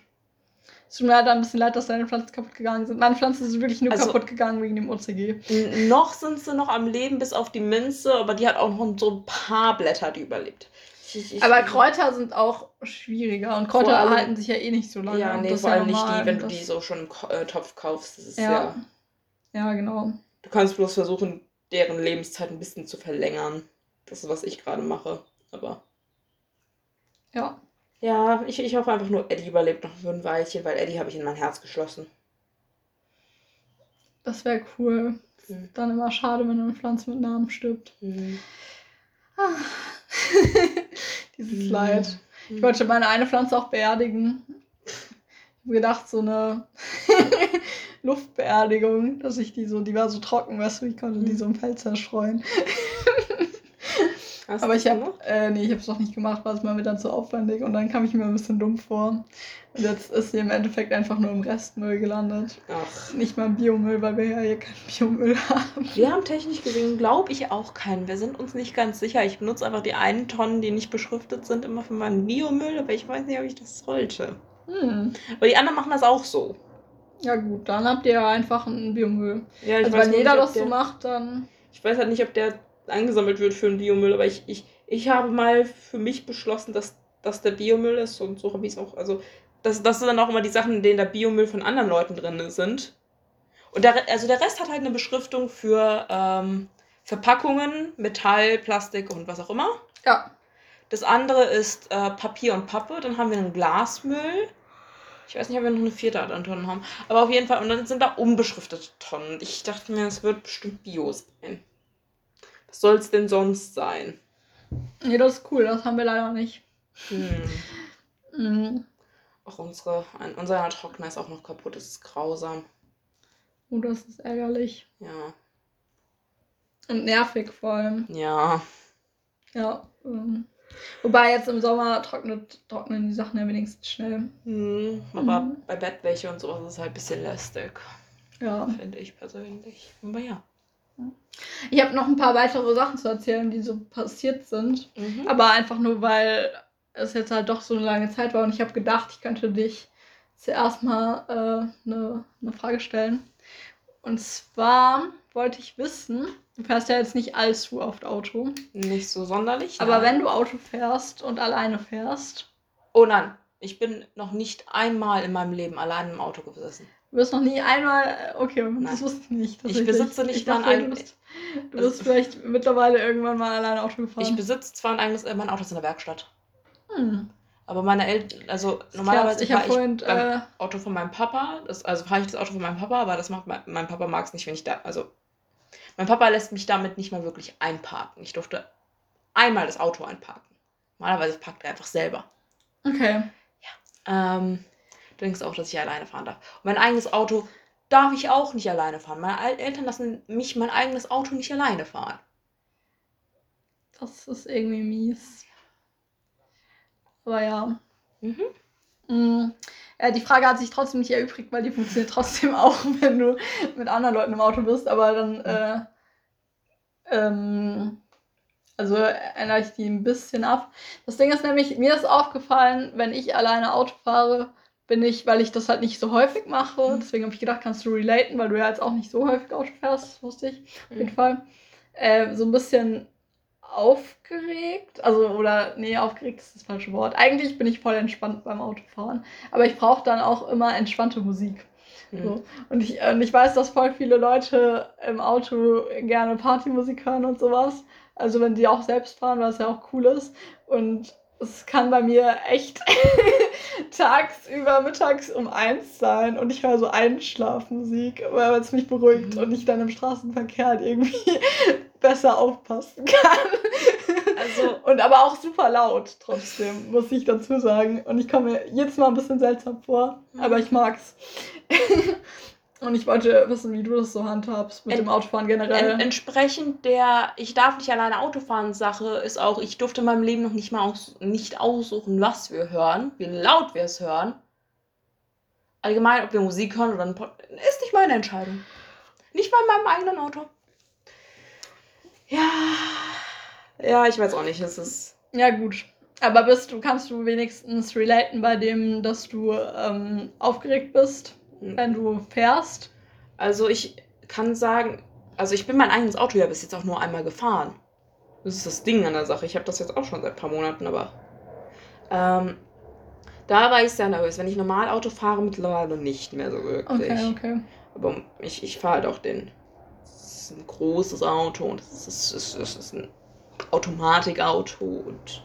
Speaker 2: Es tut mir leider ein bisschen leid, dass deine Pflanzen kaputt gegangen sind. Meine Pflanzen sind wirklich nur
Speaker 1: Also-
Speaker 2: kaputt gegangen wegen dem OCG.
Speaker 1: Noch sind sie noch am Leben, bis auf die Minze, aber die hat auch noch so ein paar Blätter, die überlebt. Ich, ich,
Speaker 2: Aber Kräuter sind auch schwieriger und Kräuter
Speaker 1: allem-
Speaker 2: halten sich ja eh nicht so lange.
Speaker 1: Ja, nee, vor
Speaker 2: ja
Speaker 1: allem nicht die, wenn du die so schon im Ko äh, Topf kaufst. Das ist ja.
Speaker 2: Ja. Ja, genau.
Speaker 1: Du kannst bloß versuchen, deren Lebenszeit ein bisschen zu verlängern. Das ist, was ich gerade mache. Aber
Speaker 2: Ja.
Speaker 1: ja, ich, ich hoffe einfach nur, Eddie überlebt noch für ein Weilchen, weil Eddie habe ich in mein Herz geschlossen.
Speaker 2: Das wäre cool.
Speaker 1: Mhm.
Speaker 2: Dann immer schade, wenn eine Pflanze mit Namen stirbt.
Speaker 1: Mhm.
Speaker 2: Ah. Dieses Leid. Ich wollte meine eine Pflanze auch beerdigen. Ich habe gedacht, so eine Luftbeerdigung, dass ich die so, die war so trocken, weißt du, ich konnte die so im Feld zerstreuen.
Speaker 1: Hast
Speaker 2: Aber ich habe, äh, nee, ich habe es noch nicht gemacht, weil es mir dann zu aufwendig und dann kam ich mir ein bisschen dumm vor. Und jetzt ist sie im Endeffekt einfach nur im Restmüll gelandet.
Speaker 1: Ach.
Speaker 2: Nicht mal im Biomüll, weil wir ja hier keinen Biomüll haben.
Speaker 1: Wir haben technisch gesehen, glaube ich, auch keinen. Wir sind uns nicht ganz sicher. Ich benutze einfach die einen Tonnen, die nicht beschriftet sind, immer für meinen Biomüll, aber ich weiß nicht, ob ich das sollte.
Speaker 2: Hm.
Speaker 1: Aber die anderen machen das auch so.
Speaker 2: Ja gut, dann habt ihr ja einfach einen Biomüll.
Speaker 1: Ja, ich
Speaker 2: Also
Speaker 1: weiß
Speaker 2: wenn jeder
Speaker 1: nicht, ob
Speaker 2: das so macht, dann...
Speaker 1: Ich weiß halt nicht, ob der eingesammelt wird für einen Biomüll, aber ich, ich, ich habe mal für mich beschlossen, dass das der Biomüll ist und so habe ich es auch. Also, das, das sind dann auch immer die Sachen, in denen der Biomüll von anderen Leuten drin sind. Und der, also der Rest hat halt eine Beschriftung für ähm, Verpackungen, Metall, Plastik und was auch immer.
Speaker 2: Ja.
Speaker 1: Das andere ist äh, Papier und Pappe. Dann haben wir einen Glasmüll. Ich weiß nicht, ob wir noch eine vierte Art an Tonnen haben. Aber auf jeden Fall. Und dann sind da unbeschriftete Tonnen. Ich dachte mir, es wird bestimmt Bio sein. Was soll es denn sonst sein?
Speaker 2: Nee, das ist cool, das haben wir leider nicht.
Speaker 1: Hm.
Speaker 2: Mhm.
Speaker 1: Auch unsere, ein, unser Trockner ist auch noch kaputt. Das ist grausam.
Speaker 2: Oh, das ist ärgerlich.
Speaker 1: Ja.
Speaker 2: Und nervig vor allem.
Speaker 1: Ja.
Speaker 2: Ja. Ähm. Wobei jetzt im Sommer trocknet, trocknen die Sachen ja wenigstens schnell.
Speaker 1: Hm. Aber
Speaker 2: Mhm.
Speaker 1: bei Bettwäsche und sowas ist es halt ein bisschen lästig.
Speaker 2: Ja.
Speaker 1: Finde ich persönlich. Aber ja.
Speaker 2: Ich habe noch ein paar weitere Sachen zu erzählen, die so passiert sind.
Speaker 1: Mhm.
Speaker 2: Aber einfach nur, weil es jetzt halt doch so eine lange Zeit war und ich habe gedacht, ich könnte dich zuerst mal äh, eine, eine Frage stellen. Und zwar wollte ich wissen, du fährst ja jetzt nicht allzu oft Auto,
Speaker 1: Nicht so sonderlich.
Speaker 2: aber
Speaker 1: nein.
Speaker 2: wenn du Auto fährst und alleine fährst,
Speaker 1: Oh nein, ich bin noch nicht einmal in meinem Leben allein im Auto gesessen.
Speaker 2: Du wirst noch nie einmal, okay, das wusste ich nicht.
Speaker 1: Ich besitze nicht
Speaker 2: ich
Speaker 1: mal ein-
Speaker 2: Du bist, du
Speaker 1: Also-
Speaker 2: bist vielleicht mittlerweile irgendwann mal alleine Auto gefahren.
Speaker 1: Ich besitze zwar ein eigenes, äh, mein Auto ist in der Werkstatt.
Speaker 2: hm.
Speaker 1: Aber meine Eltern, also
Speaker 2: Das
Speaker 1: normalerweise
Speaker 2: ich
Speaker 1: fahre
Speaker 2: habe
Speaker 1: ich
Speaker 2: vorhin,
Speaker 1: beim
Speaker 2: äh,
Speaker 1: Auto von meinem Papa. Das, also fahre ich das Auto von meinem Papa, aber das macht mein, mein Papa mag es nicht, wenn ich da. Also mein Papa lässt mich damit nicht mal wirklich einparken. Ich durfte einmal das Auto einparken. Normalerweise parkt er einfach selber.
Speaker 2: okay.
Speaker 1: Ähm, du denkst auch, dass ich alleine fahren darf. Und mein eigenes Auto darf ich auch nicht alleine fahren. Meine Eltern lassen mich mein eigenes Auto nicht alleine fahren.
Speaker 2: Das ist irgendwie mies. Aber ja.
Speaker 1: Mhm.
Speaker 2: Mm, Ja, die Frage hat sich trotzdem nicht erübrigt, weil die funktioniert trotzdem auch, wenn du mit anderen Leuten im Auto bist. Aber dann, äh, ähm, also ändere ich die ein bisschen ab. Das Ding ist nämlich, mir ist aufgefallen, wenn ich alleine Auto fahre, bin ich, weil ich das halt nicht so häufig mache,
Speaker 1: Mhm.
Speaker 2: deswegen habe ich gedacht, kannst du relaten, weil du ja jetzt auch nicht so häufig Auto fährst, wusste ich auf jeden
Speaker 1: Mhm.
Speaker 2: Fall. Äh, so ein bisschen aufgeregt, also oder nee, aufgeregt ist das falsche Wort. Eigentlich bin ich voll entspannt beim Autofahren, aber ich brauche dann auch immer entspannte Musik.
Speaker 1: Mhm.
Speaker 2: So. Und ich, und ich weiß, dass voll viele Leute im Auto gerne Partymusik hören und sowas. Also wenn die auch selbst fahren, was ja auch cool ist. Und es kann bei mir echt tagsüber, mittags um eins sein und ich höre so Einschlafmusik, weil es mich beruhigt
Speaker 1: Mhm.
Speaker 2: und ich dann im Straßenverkehr halt irgendwie besser aufpassen kann.
Speaker 1: Also-
Speaker 2: und aber auch super laut trotzdem, muss ich dazu sagen. Und ich komme mir jedes Mal ein bisschen seltsam vor,
Speaker 1: Mhm.
Speaker 2: aber ich mag's. und ich wollte wissen, wie du das so handhabst mit
Speaker 1: Ent-
Speaker 2: dem Autofahren
Speaker 1: En
Speaker 2: generell.
Speaker 1: entsprechend der Ich darf nicht alleine Auto fahren Sache ist auch, ich durfte in meinem Leben noch nicht mal aus nicht aussuchen, was wir hören, wie laut wir es hören. Allgemein, ob wir Musik hören oder ein Pod ist nicht meine Entscheidung. Nicht mal in meinem eigenen Auto. Ja. Ja, ich weiß auch nicht. Es ist.
Speaker 2: Ja, gut. Aber bist du, kannst du wenigstens relaten bei dem, dass du ähm, aufgeregt bist, wenn du fährst?
Speaker 1: Also ich kann sagen, also ich bin mein eigenes Auto ja bis jetzt auch nur einmal gefahren. Das ist das Ding an der Sache. Ich habe das jetzt auch schon seit ein paar Monaten, aber ähm, da war ich sehr nervös. Wenn ich normal Auto fahre, mittlerweile nicht mehr so wirklich.
Speaker 2: Okay, okay.
Speaker 1: Aber ich, ich fahre halt auch den ist ein großes Auto und es ist, es ist, es ist ein Automatikauto und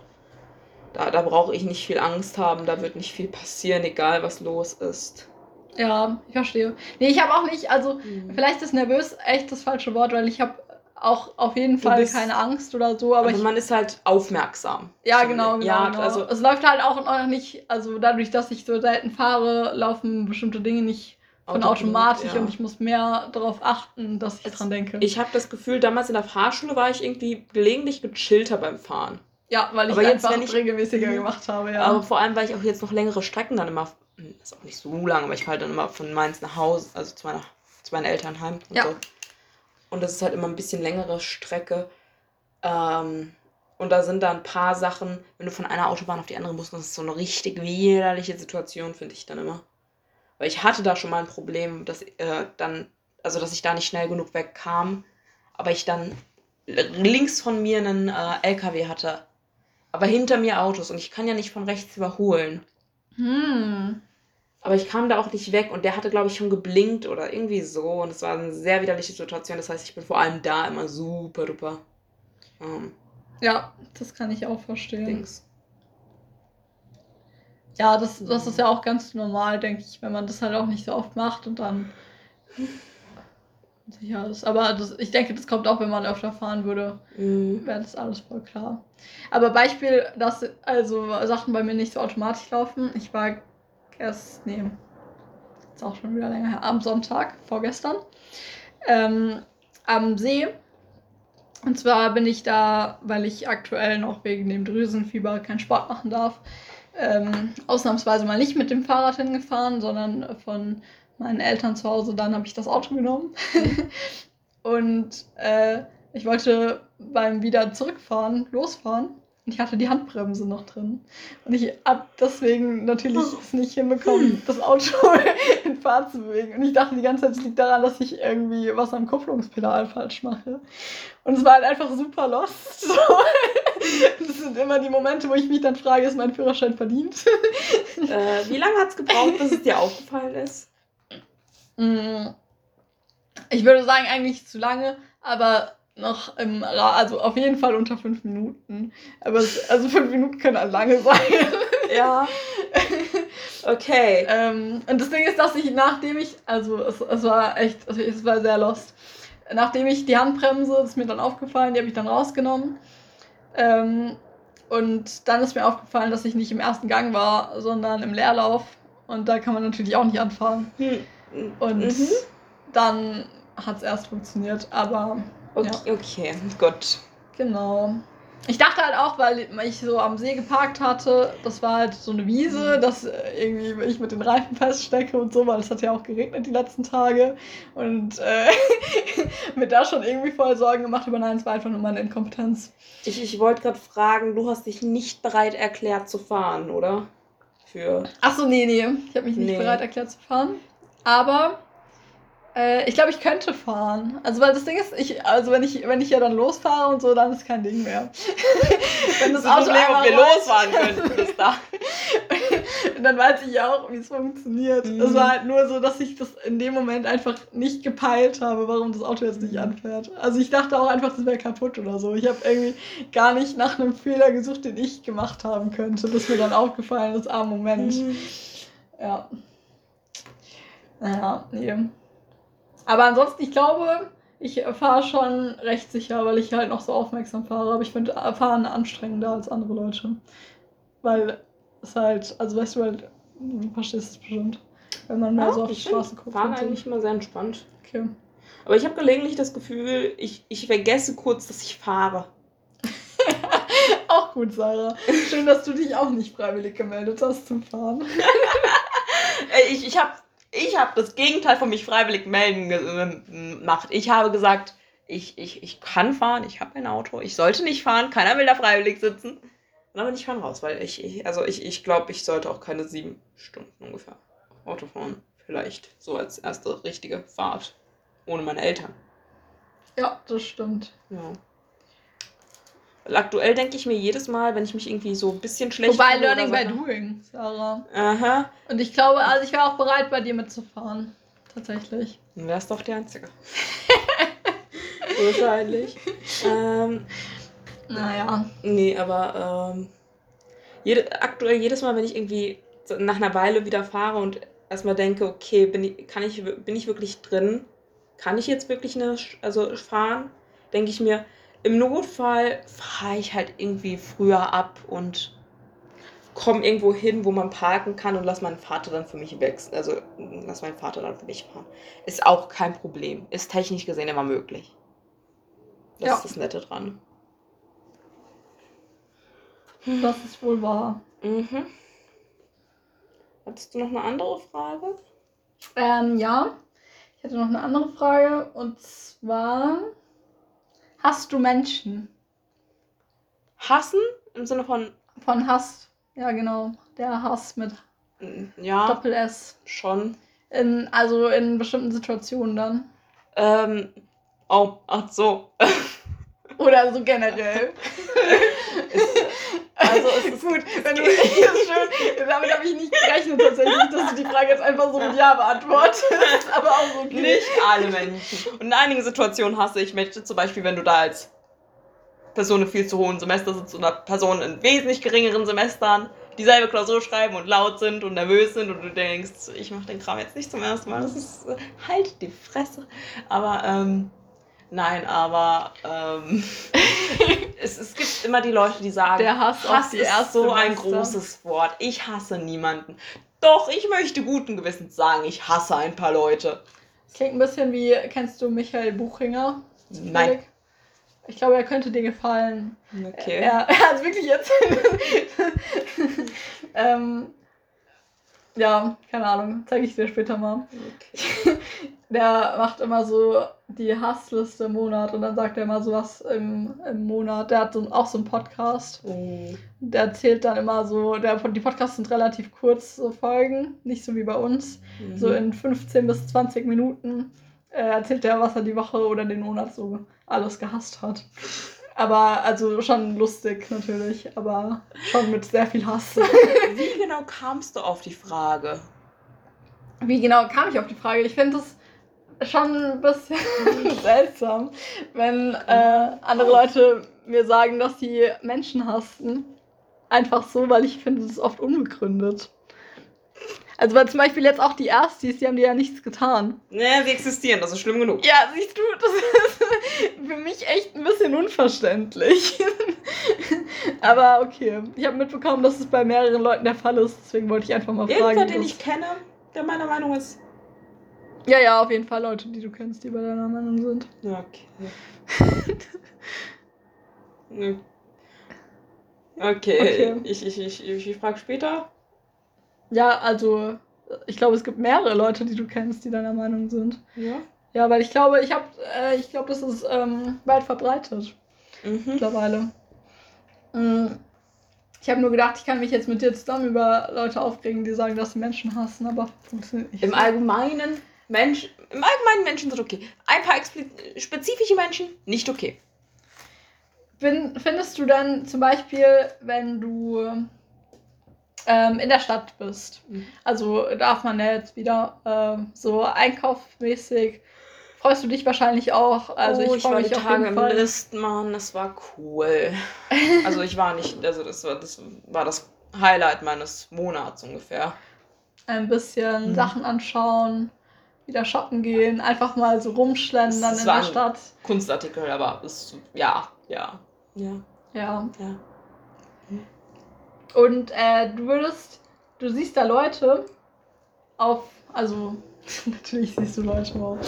Speaker 1: da, da brauche ich nicht viel Angst haben, da wird nicht viel passieren, egal was los ist.
Speaker 2: Ja, ich verstehe. Nee, ich habe auch nicht, also
Speaker 1: Mhm.
Speaker 2: vielleicht ist nervös echt das falsche Wort, weil ich habe auch auf jeden Fall
Speaker 1: bist-
Speaker 2: keine Angst oder so, aber
Speaker 1: Aber
Speaker 2: ich
Speaker 1: man ist halt aufmerksam.
Speaker 2: Ja, genau, genau.
Speaker 1: Ja,
Speaker 2: genau.
Speaker 1: also
Speaker 2: es läuft halt auch noch nicht, also dadurch, dass ich so selten fahre, laufen bestimmte Dinge nicht von automatisch
Speaker 1: ja.
Speaker 2: und ich muss mehr darauf achten, dass ich
Speaker 1: Es-
Speaker 2: dran denke.
Speaker 1: ich habe das Gefühl, damals in der Fahrschule war ich irgendwie gelegentlich gechillter beim Fahren.
Speaker 2: Ja, weil ich
Speaker 1: aber jetzt,
Speaker 2: einfach
Speaker 1: ich-
Speaker 2: regelmäßiger
Speaker 1: Mhm.
Speaker 2: gemacht habe, ja.
Speaker 1: Aber vor allem, weil ich auch jetzt noch längere Strecken dann immer, hm, ist auch nicht so lang, aber ich fahre dann immer von Mainz nach Hause, also zu, meiner, zu meinen Eltern heim und
Speaker 2: Ja.
Speaker 1: so. Und das ist halt immer ein bisschen längere Strecke. Ähm, und da sind da ein paar Sachen, wenn du von einer Autobahn auf die andere musst, das ist so eine richtig widerliche Situation, finde ich dann immer. Weil ich hatte da schon mal ein Problem, dass äh, dann, also dass ich da nicht schnell genug wegkam, aber ich dann links von mir einen äh, LKW hatte, aber hinter mir Autos und ich kann ja nicht von rechts überholen.
Speaker 2: hm.
Speaker 1: Aber ich kam da auch nicht weg und der hatte, glaube ich, schon geblinkt oder irgendwie so. Und es war eine sehr widerliche Situation. Das heißt, ich bin vor allem da immer super duper ähm,
Speaker 2: Ja, das kann ich auch verstehen.
Speaker 1: Dings.
Speaker 2: Ja, das, das ist ja auch ganz normal, denke ich, wenn man das halt auch nicht so oft macht und dann sicher ist. Aber das, ich denke, das kommt auch, wenn man öfter fahren würde.
Speaker 1: Mhm.
Speaker 2: wäre das alles voll klar. Aber Beispiel, dass also Sachen bei mir nicht so automatisch laufen. Ich war erst, nee, ist auch schon wieder länger her, am Sonntag, vorgestern, ähm, am See. Und zwar bin ich da, weil ich aktuell noch wegen dem Drüsenfieber keinen Sport machen darf, ähm, ausnahmsweise mal nicht mit dem Fahrrad hingefahren, sondern von meinen Eltern zu Hause. Dann habe ich das Auto genommen. und äh, ich wollte beim wieder zurückfahren, losfahren. Und ich hatte die Handbremse noch drin. Und ich habe deswegen natürlich es nicht hinbekommen, das Auto in Fahrt zu bewegen. Und ich dachte die ganze Zeit, es liegt daran, dass ich irgendwie was am Kupplungspedal falsch mache. Und es war halt einfach super lost. So. Das sind immer die Momente, wo ich mich dann frage, ist mein Führerschein verdient?
Speaker 1: Äh, wie lange hat es gebraucht, bis es dir aufgefallen ist?
Speaker 2: Mm, Ich würde sagen, eigentlich zu lange, aber noch im Ra also auf jeden Fall unter fünf Minuten. Aber es, also fünf Minuten können auch lange sein.
Speaker 1: Ja. Okay.
Speaker 2: ähm, und das Ding ist, dass ich, nachdem ich, also es, es war echt, also es war sehr lost. Nachdem ich die Handbremse, das ist mir dann aufgefallen, die habe ich dann rausgenommen. Ähm, und dann ist mir aufgefallen, dass ich nicht im ersten Gang war, sondern im Leerlauf. Und da kann man natürlich auch nicht anfahren.
Speaker 1: Hm.
Speaker 2: Und
Speaker 1: Mhm.
Speaker 2: dann hat es erst funktioniert, aber
Speaker 1: Okay, okay, gut.
Speaker 2: genau. Ich dachte halt auch, weil ich so am See geparkt hatte, das war halt so eine Wiese, dass äh, irgendwie ich mit den Reifen feststecke und so, weil es hat ja auch geregnet die letzten Tage und äh, mir da schon irgendwie voll Sorgen gemacht, aber nein, es war einfach nur meine Inkompetenz.
Speaker 1: Ich, ich wollte gerade fragen, du hast dich nicht bereit erklärt zu fahren, oder? Für.
Speaker 2: Achso, nee, nee, ich habe mich nicht
Speaker 1: Nee.
Speaker 2: bereit erklärt zu fahren, aber äh, ich glaube, ich könnte fahren. Also, weil das Ding ist, ich, also wenn ich, wenn ich ja dann losfahre und so, dann ist kein Ding mehr. wenn das Auto einmal rollt,
Speaker 1: könnten bis da.
Speaker 2: dann weiß ich ja auch, wie es funktioniert.
Speaker 1: Mhm.
Speaker 2: Es war halt nur so, dass ich das in dem Moment einfach nicht gepeilt habe, warum das Auto jetzt nicht
Speaker 1: Mhm.
Speaker 2: anfährt. Also ich dachte auch einfach, das wäre kaputt oder so. Ich habe irgendwie gar nicht nach einem Fehler gesucht, den ich gemacht haben könnte, bis mir dann aufgefallen ist, ah, Moment.
Speaker 1: Mhm.
Speaker 2: Ja. Naja, nee. Aber ansonsten, ich glaube, ich fahre schon recht sicher, weil ich halt noch so aufmerksam fahre. Aber ich finde Fahren anstrengender als andere Leute. Weil es halt, also weißt du halt, du verstehst es bestimmt. Wenn man mehr
Speaker 1: Ja,
Speaker 2: so auf die Straße guckt.
Speaker 1: Fahren
Speaker 2: und so.
Speaker 1: eigentlich immer sehr entspannt.
Speaker 2: Okay.
Speaker 1: Aber ich habe gelegentlich das Gefühl, ich, ich vergesse kurz, dass ich fahre.
Speaker 2: Auch gut, Sarah. Schön, dass du dich auch nicht freiwillig gemeldet hast zum Fahren.
Speaker 1: Äh, Ich, ich habe ich hab das Gegenteil von mich freiwillig melden ähm, gemacht. Ich habe gesagt, ich, ich, ich kann fahren, ich habe ein Auto, ich sollte nicht fahren, keiner will da freiwillig sitzen. Und dann bin ich fahren raus, weil ich, ich also ich, ich glaube, ich sollte auch keine sieben Stunden ungefähr Auto fahren. Vielleicht so als erste richtige Fahrt. Ohne meine Eltern.
Speaker 2: Ja, das stimmt.
Speaker 1: Ja. Aktuell denke ich mir jedes Mal, wenn ich mich irgendwie so ein bisschen schlecht
Speaker 2: Wobei
Speaker 1: fühle
Speaker 2: Learning
Speaker 1: oder
Speaker 2: by Doing, Sarah.
Speaker 1: Aha.
Speaker 2: Und ich glaube, also ich wäre auch bereit, bei dir mitzufahren. Tatsächlich.
Speaker 1: Dann wär's doch die Einzige. Wahrscheinlich. ähm,
Speaker 2: Naja.
Speaker 1: nee, aber ähm, jede, aktuell jedes Mal, wenn ich irgendwie nach einer Weile wieder fahre und erstmal denke, okay, bin ich, kann ich, bin ich wirklich drin? Kann ich jetzt wirklich eine, also fahren? Denke ich mir, im Notfall fahre ich halt irgendwie früher ab und komme irgendwo hin, wo man parken kann und lass meinen Vater dann für mich wechseln. Also lass meinen Vater dann für mich fahren. Ist auch kein Problem. Ist technisch gesehen immer möglich. Das
Speaker 2: Ja.
Speaker 1: ist das Nette dran.
Speaker 2: Das ist wohl wahr.
Speaker 1: Mhm. Hattest du noch eine andere Frage?
Speaker 2: Ähm, ja. Ich hätte noch eine andere Frage. Und zwar: Hast du Menschen?
Speaker 1: Hassen im Sinne von,
Speaker 2: Von Hass. Ja, genau. Der Hass mit
Speaker 1: mm, ja,
Speaker 2: Doppel S.
Speaker 1: schon.
Speaker 2: In, also in bestimmten Situationen dann.
Speaker 1: Ähm, oh, ach so.
Speaker 2: Oder so generell.
Speaker 1: Also es ist
Speaker 2: Gut, wenn du ist schön. Damit habe ich nicht gerechnet tatsächlich, dass du die Frage jetzt einfach so mit Ja beantwortest. Aber auch okay.
Speaker 1: nicht alle Menschen. Und in einigen Situationen hasse ich Menschen, zum Beispiel, wenn du da als Person in viel zu hohen Semester sitzt oder Personen in wesentlich geringeren Semestern dieselbe Klausur schreiben und laut sind und nervös sind und du denkst, ich mache den Kram jetzt nicht zum ersten Mal, das ist äh, halt die Fresse. Aber ähm, nein, aber ähm, es, es gibt immer die Leute, die sagen,
Speaker 2: Der Hass
Speaker 1: Hass ist so ein
Speaker 2: Semester.
Speaker 1: großes Wort. Ich hasse niemanden. Doch, ich möchte guten Gewissens sagen, ich hasse ein paar Leute.
Speaker 2: Das klingt ein bisschen wie, kennst du Michael Buchinger?
Speaker 1: Nein.
Speaker 2: Ich glaube, er könnte dir gefallen.
Speaker 1: Okay.
Speaker 2: Er, also wirklich jetzt. ähm, ja, keine Ahnung. Zeige ich dir später mal.
Speaker 1: okay.
Speaker 2: Der macht immer so die Hassliste im Monat und dann sagt er immer sowas im, im Monat. Der hat so, auch so einen Podcast.
Speaker 1: Oh.
Speaker 2: Der erzählt dann immer so, der, die Podcasts sind relativ kurz, so Folgen, nicht so wie bei uns.
Speaker 1: Mhm.
Speaker 2: So in 15 bis 20 Minuten äh, erzählt er, was er die Woche oder den Monat so alles gehasst hat. Aber also schon lustig natürlich, aber schon mit sehr viel Hass.
Speaker 1: Wie genau kamst du auf die Frage?
Speaker 2: Wie genau kam ich auf die Frage? Ich finde es schon ein bisschen seltsam, wenn äh, andere Leute mir sagen, dass sie Menschen hassen. Einfach so, weil ich finde, es ist oft unbegründet. Also weil zum Beispiel jetzt auch die Erstis, die haben dir ja nichts getan.
Speaker 1: Ne, sie existieren, das ist schlimm genug.
Speaker 2: Ja, siehst du, das ist für mich echt ein bisschen unverständlich. Aber okay, ich habe mitbekommen, dass es bei mehreren Leuten der Fall ist, deswegen wollte ich einfach mal fragen.
Speaker 1: Irgendwer, den
Speaker 2: das-
Speaker 1: ich kenne, der meiner Meinung ist.
Speaker 2: Ja, ja, auf jeden Fall Leute, die du kennst, die bei deiner Meinung sind.
Speaker 1: Ja, Okay. Okay.
Speaker 2: Okay.
Speaker 1: Ich, ich, ich, ich, frage später.
Speaker 2: Ja, also ich glaube, es gibt mehrere Leute, die du kennst, die deiner Meinung sind.
Speaker 1: Ja.
Speaker 2: Ja, weil ich glaube, ich habe, äh, ich glaube, das ist ähm, weit verbreitet
Speaker 1: Mhm.
Speaker 2: mittlerweile. Mm. Ich habe nur gedacht, ich kann mich jetzt mit dir zusammen über Leute aufregen, die sagen, dass sie Menschen hassen, aber funktioniert nicht.
Speaker 1: Im. Allgemeinen Mensch, im Allgemeinen Menschen sind okay. Ein paar spezifische Menschen nicht okay.
Speaker 2: Bin, findest du denn zum Beispiel, wenn du ähm, in der Stadt bist,
Speaker 1: Mhm.
Speaker 2: also darf man ja jetzt wieder ähm, so einkaufsmäßig, freust du dich wahrscheinlich auch. Also
Speaker 1: oh,
Speaker 2: ich,
Speaker 1: ich war die
Speaker 2: mich auf
Speaker 1: Tage im. List, Mann, das war cool. also ich war nicht, also das war das war das Highlight meines Monats ungefähr.
Speaker 2: Ein bisschen
Speaker 1: Mhm.
Speaker 2: Sachen anschauen, wieder shoppen gehen, einfach mal so rumschlendern
Speaker 1: Das
Speaker 2: in
Speaker 1: war
Speaker 2: der
Speaker 1: ein-
Speaker 2: Stadt.
Speaker 1: Kunstartikel, aber es, ja, ja, ja,
Speaker 2: Ja.
Speaker 1: ja.
Speaker 2: Und äh, du würdest, du siehst da Leute auf, also natürlich siehst du Leute auf,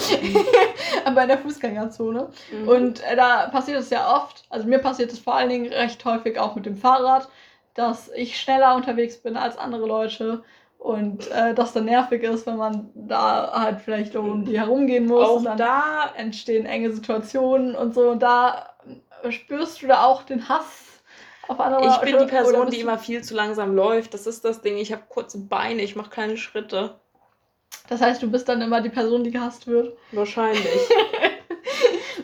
Speaker 2: aber in der Fußgängerzone.
Speaker 1: Mhm.
Speaker 2: Und äh, da passiert es ja oft, also mir passiert es vor allen Dingen recht häufig auch mit dem Fahrrad, dass ich schneller unterwegs bin als andere Leute und äh, das dann nervig ist, wenn man da halt vielleicht um die herumgehen muss
Speaker 1: auch
Speaker 2: und dann
Speaker 1: da,
Speaker 2: entstehen enge Situationen und so. Und da äh, spürst du da auch den Hass auf andere
Speaker 1: ich bin die Person, die immer viel zu langsam läuft. Das ist das Ding. Ich habe kurze Beine, ich mache kleine Schritte.
Speaker 2: Das heißt, du bist dann immer die Person, die gehasst wird.
Speaker 1: Wahrscheinlich.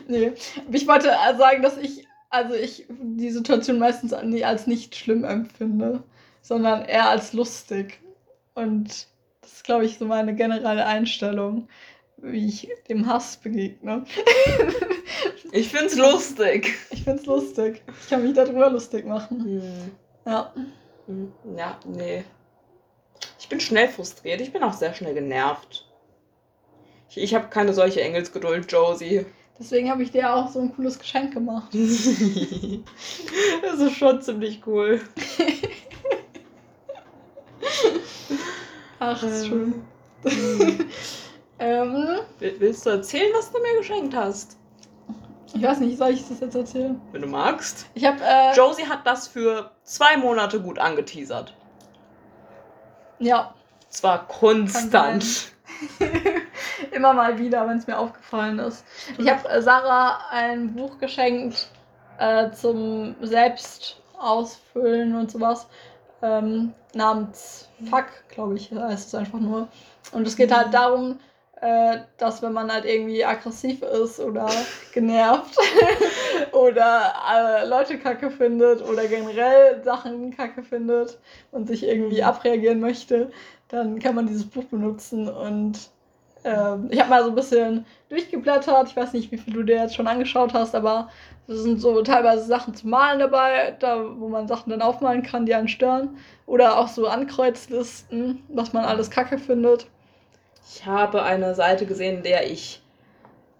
Speaker 2: Nee. Ich wollte äh, sagen, dass ich, also ich die Situation meistens als nicht schlimm empfinde, sondern eher als lustig. Und das ist, glaube ich, so meine generelle Einstellung. wie ich dem Hass begegne.
Speaker 1: Ich find's lustig.
Speaker 2: Ich find's lustig. Ich kann mich darüber lustig machen.
Speaker 1: Hm.
Speaker 2: Ja.
Speaker 1: Hm, Ja, nee. Ich bin schnell frustriert. Ich bin auch sehr schnell genervt. Ich, ich habe keine solche Engelsgeduld, Josie.
Speaker 2: Deswegen habe ich dir auch so ein cooles Geschenk gemacht.
Speaker 1: das ist schon ziemlich cool.
Speaker 2: Ach, ist
Speaker 1: Ähm,
Speaker 2: schön.
Speaker 1: hm.
Speaker 2: Ähm,
Speaker 1: Will- Willst du erzählen, was du mir geschenkt hast?
Speaker 2: ich weiß nicht, soll ich das jetzt erzählen?
Speaker 1: Wenn du magst.
Speaker 2: Ich habe, äh,
Speaker 1: Josie hat das für zwei Monate gut angeteasert.
Speaker 2: ja,
Speaker 1: Zwar konstant.
Speaker 2: immer mal wieder, wenn es mir aufgefallen ist. Ich habe äh, Sarah ein Buch geschenkt äh, zum Selbstausfüllen und sowas. Ähm, namens Fuck, glaube ich, heißt es einfach nur. Und es geht halt darum, äh, dass wenn man halt irgendwie aggressiv ist oder genervt oder äh, Leute kacke findet oder generell Sachen kacke findet und sich irgendwie abreagieren möchte, dann kann man dieses Buch benutzen und ähm, ich habe mal so ein bisschen durchgeblättert. Ich weiß nicht, wie viel du dir jetzt schon angeschaut hast, aber es sind so teilweise Sachen zum Malen dabei, da wo man Sachen dann aufmalen kann, die einen stören. Oder auch so Ankreuzlisten, was man alles kacke findet.
Speaker 1: Ich habe eine Seite gesehen, in der ich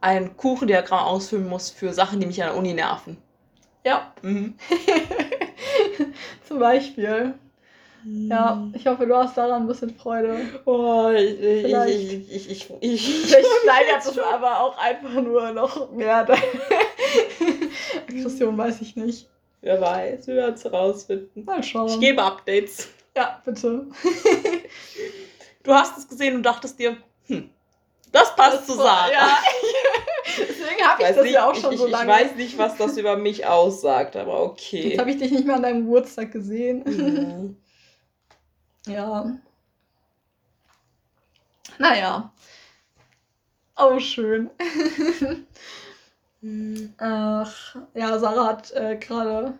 Speaker 1: ein Kuchendiagramm ausfüllen muss für Sachen, die mich an der Uni nerven.
Speaker 2: Ja,
Speaker 1: Mhm.
Speaker 2: zum Beispiel. Ja, ich hoffe, du hast daran ein bisschen Freude.
Speaker 1: Oh, ich, ich,
Speaker 2: Vielleicht.
Speaker 1: ich, ich, ich, ich,
Speaker 2: Vielleicht steigert es aber auch einfach nur noch mehr Aggression, weiß ich nicht.
Speaker 1: Wer weiß, wir werden es herausfinden.
Speaker 2: Mal schauen.
Speaker 1: Ich gebe Updates.
Speaker 2: ja, bitte.
Speaker 1: Du hast es gesehen und dachtest dir, hm, das passt zu Sarah.
Speaker 2: Ja. Deswegen habe ich
Speaker 1: Weiß
Speaker 2: das
Speaker 1: nicht,
Speaker 2: ja auch schon
Speaker 1: ich,
Speaker 2: so
Speaker 1: ich,
Speaker 2: lange.
Speaker 1: Ich weiß nicht, was das über mich aussagt, aber
Speaker 2: Jetzt
Speaker 1: okay.
Speaker 2: habe ich dich nicht mehr an deinem Geburtstag gesehen.
Speaker 1: Mhm.
Speaker 2: Ja. Naja. Oh, schön.
Speaker 1: Mhm.
Speaker 2: Ach, ja, Sarah hat äh, gerade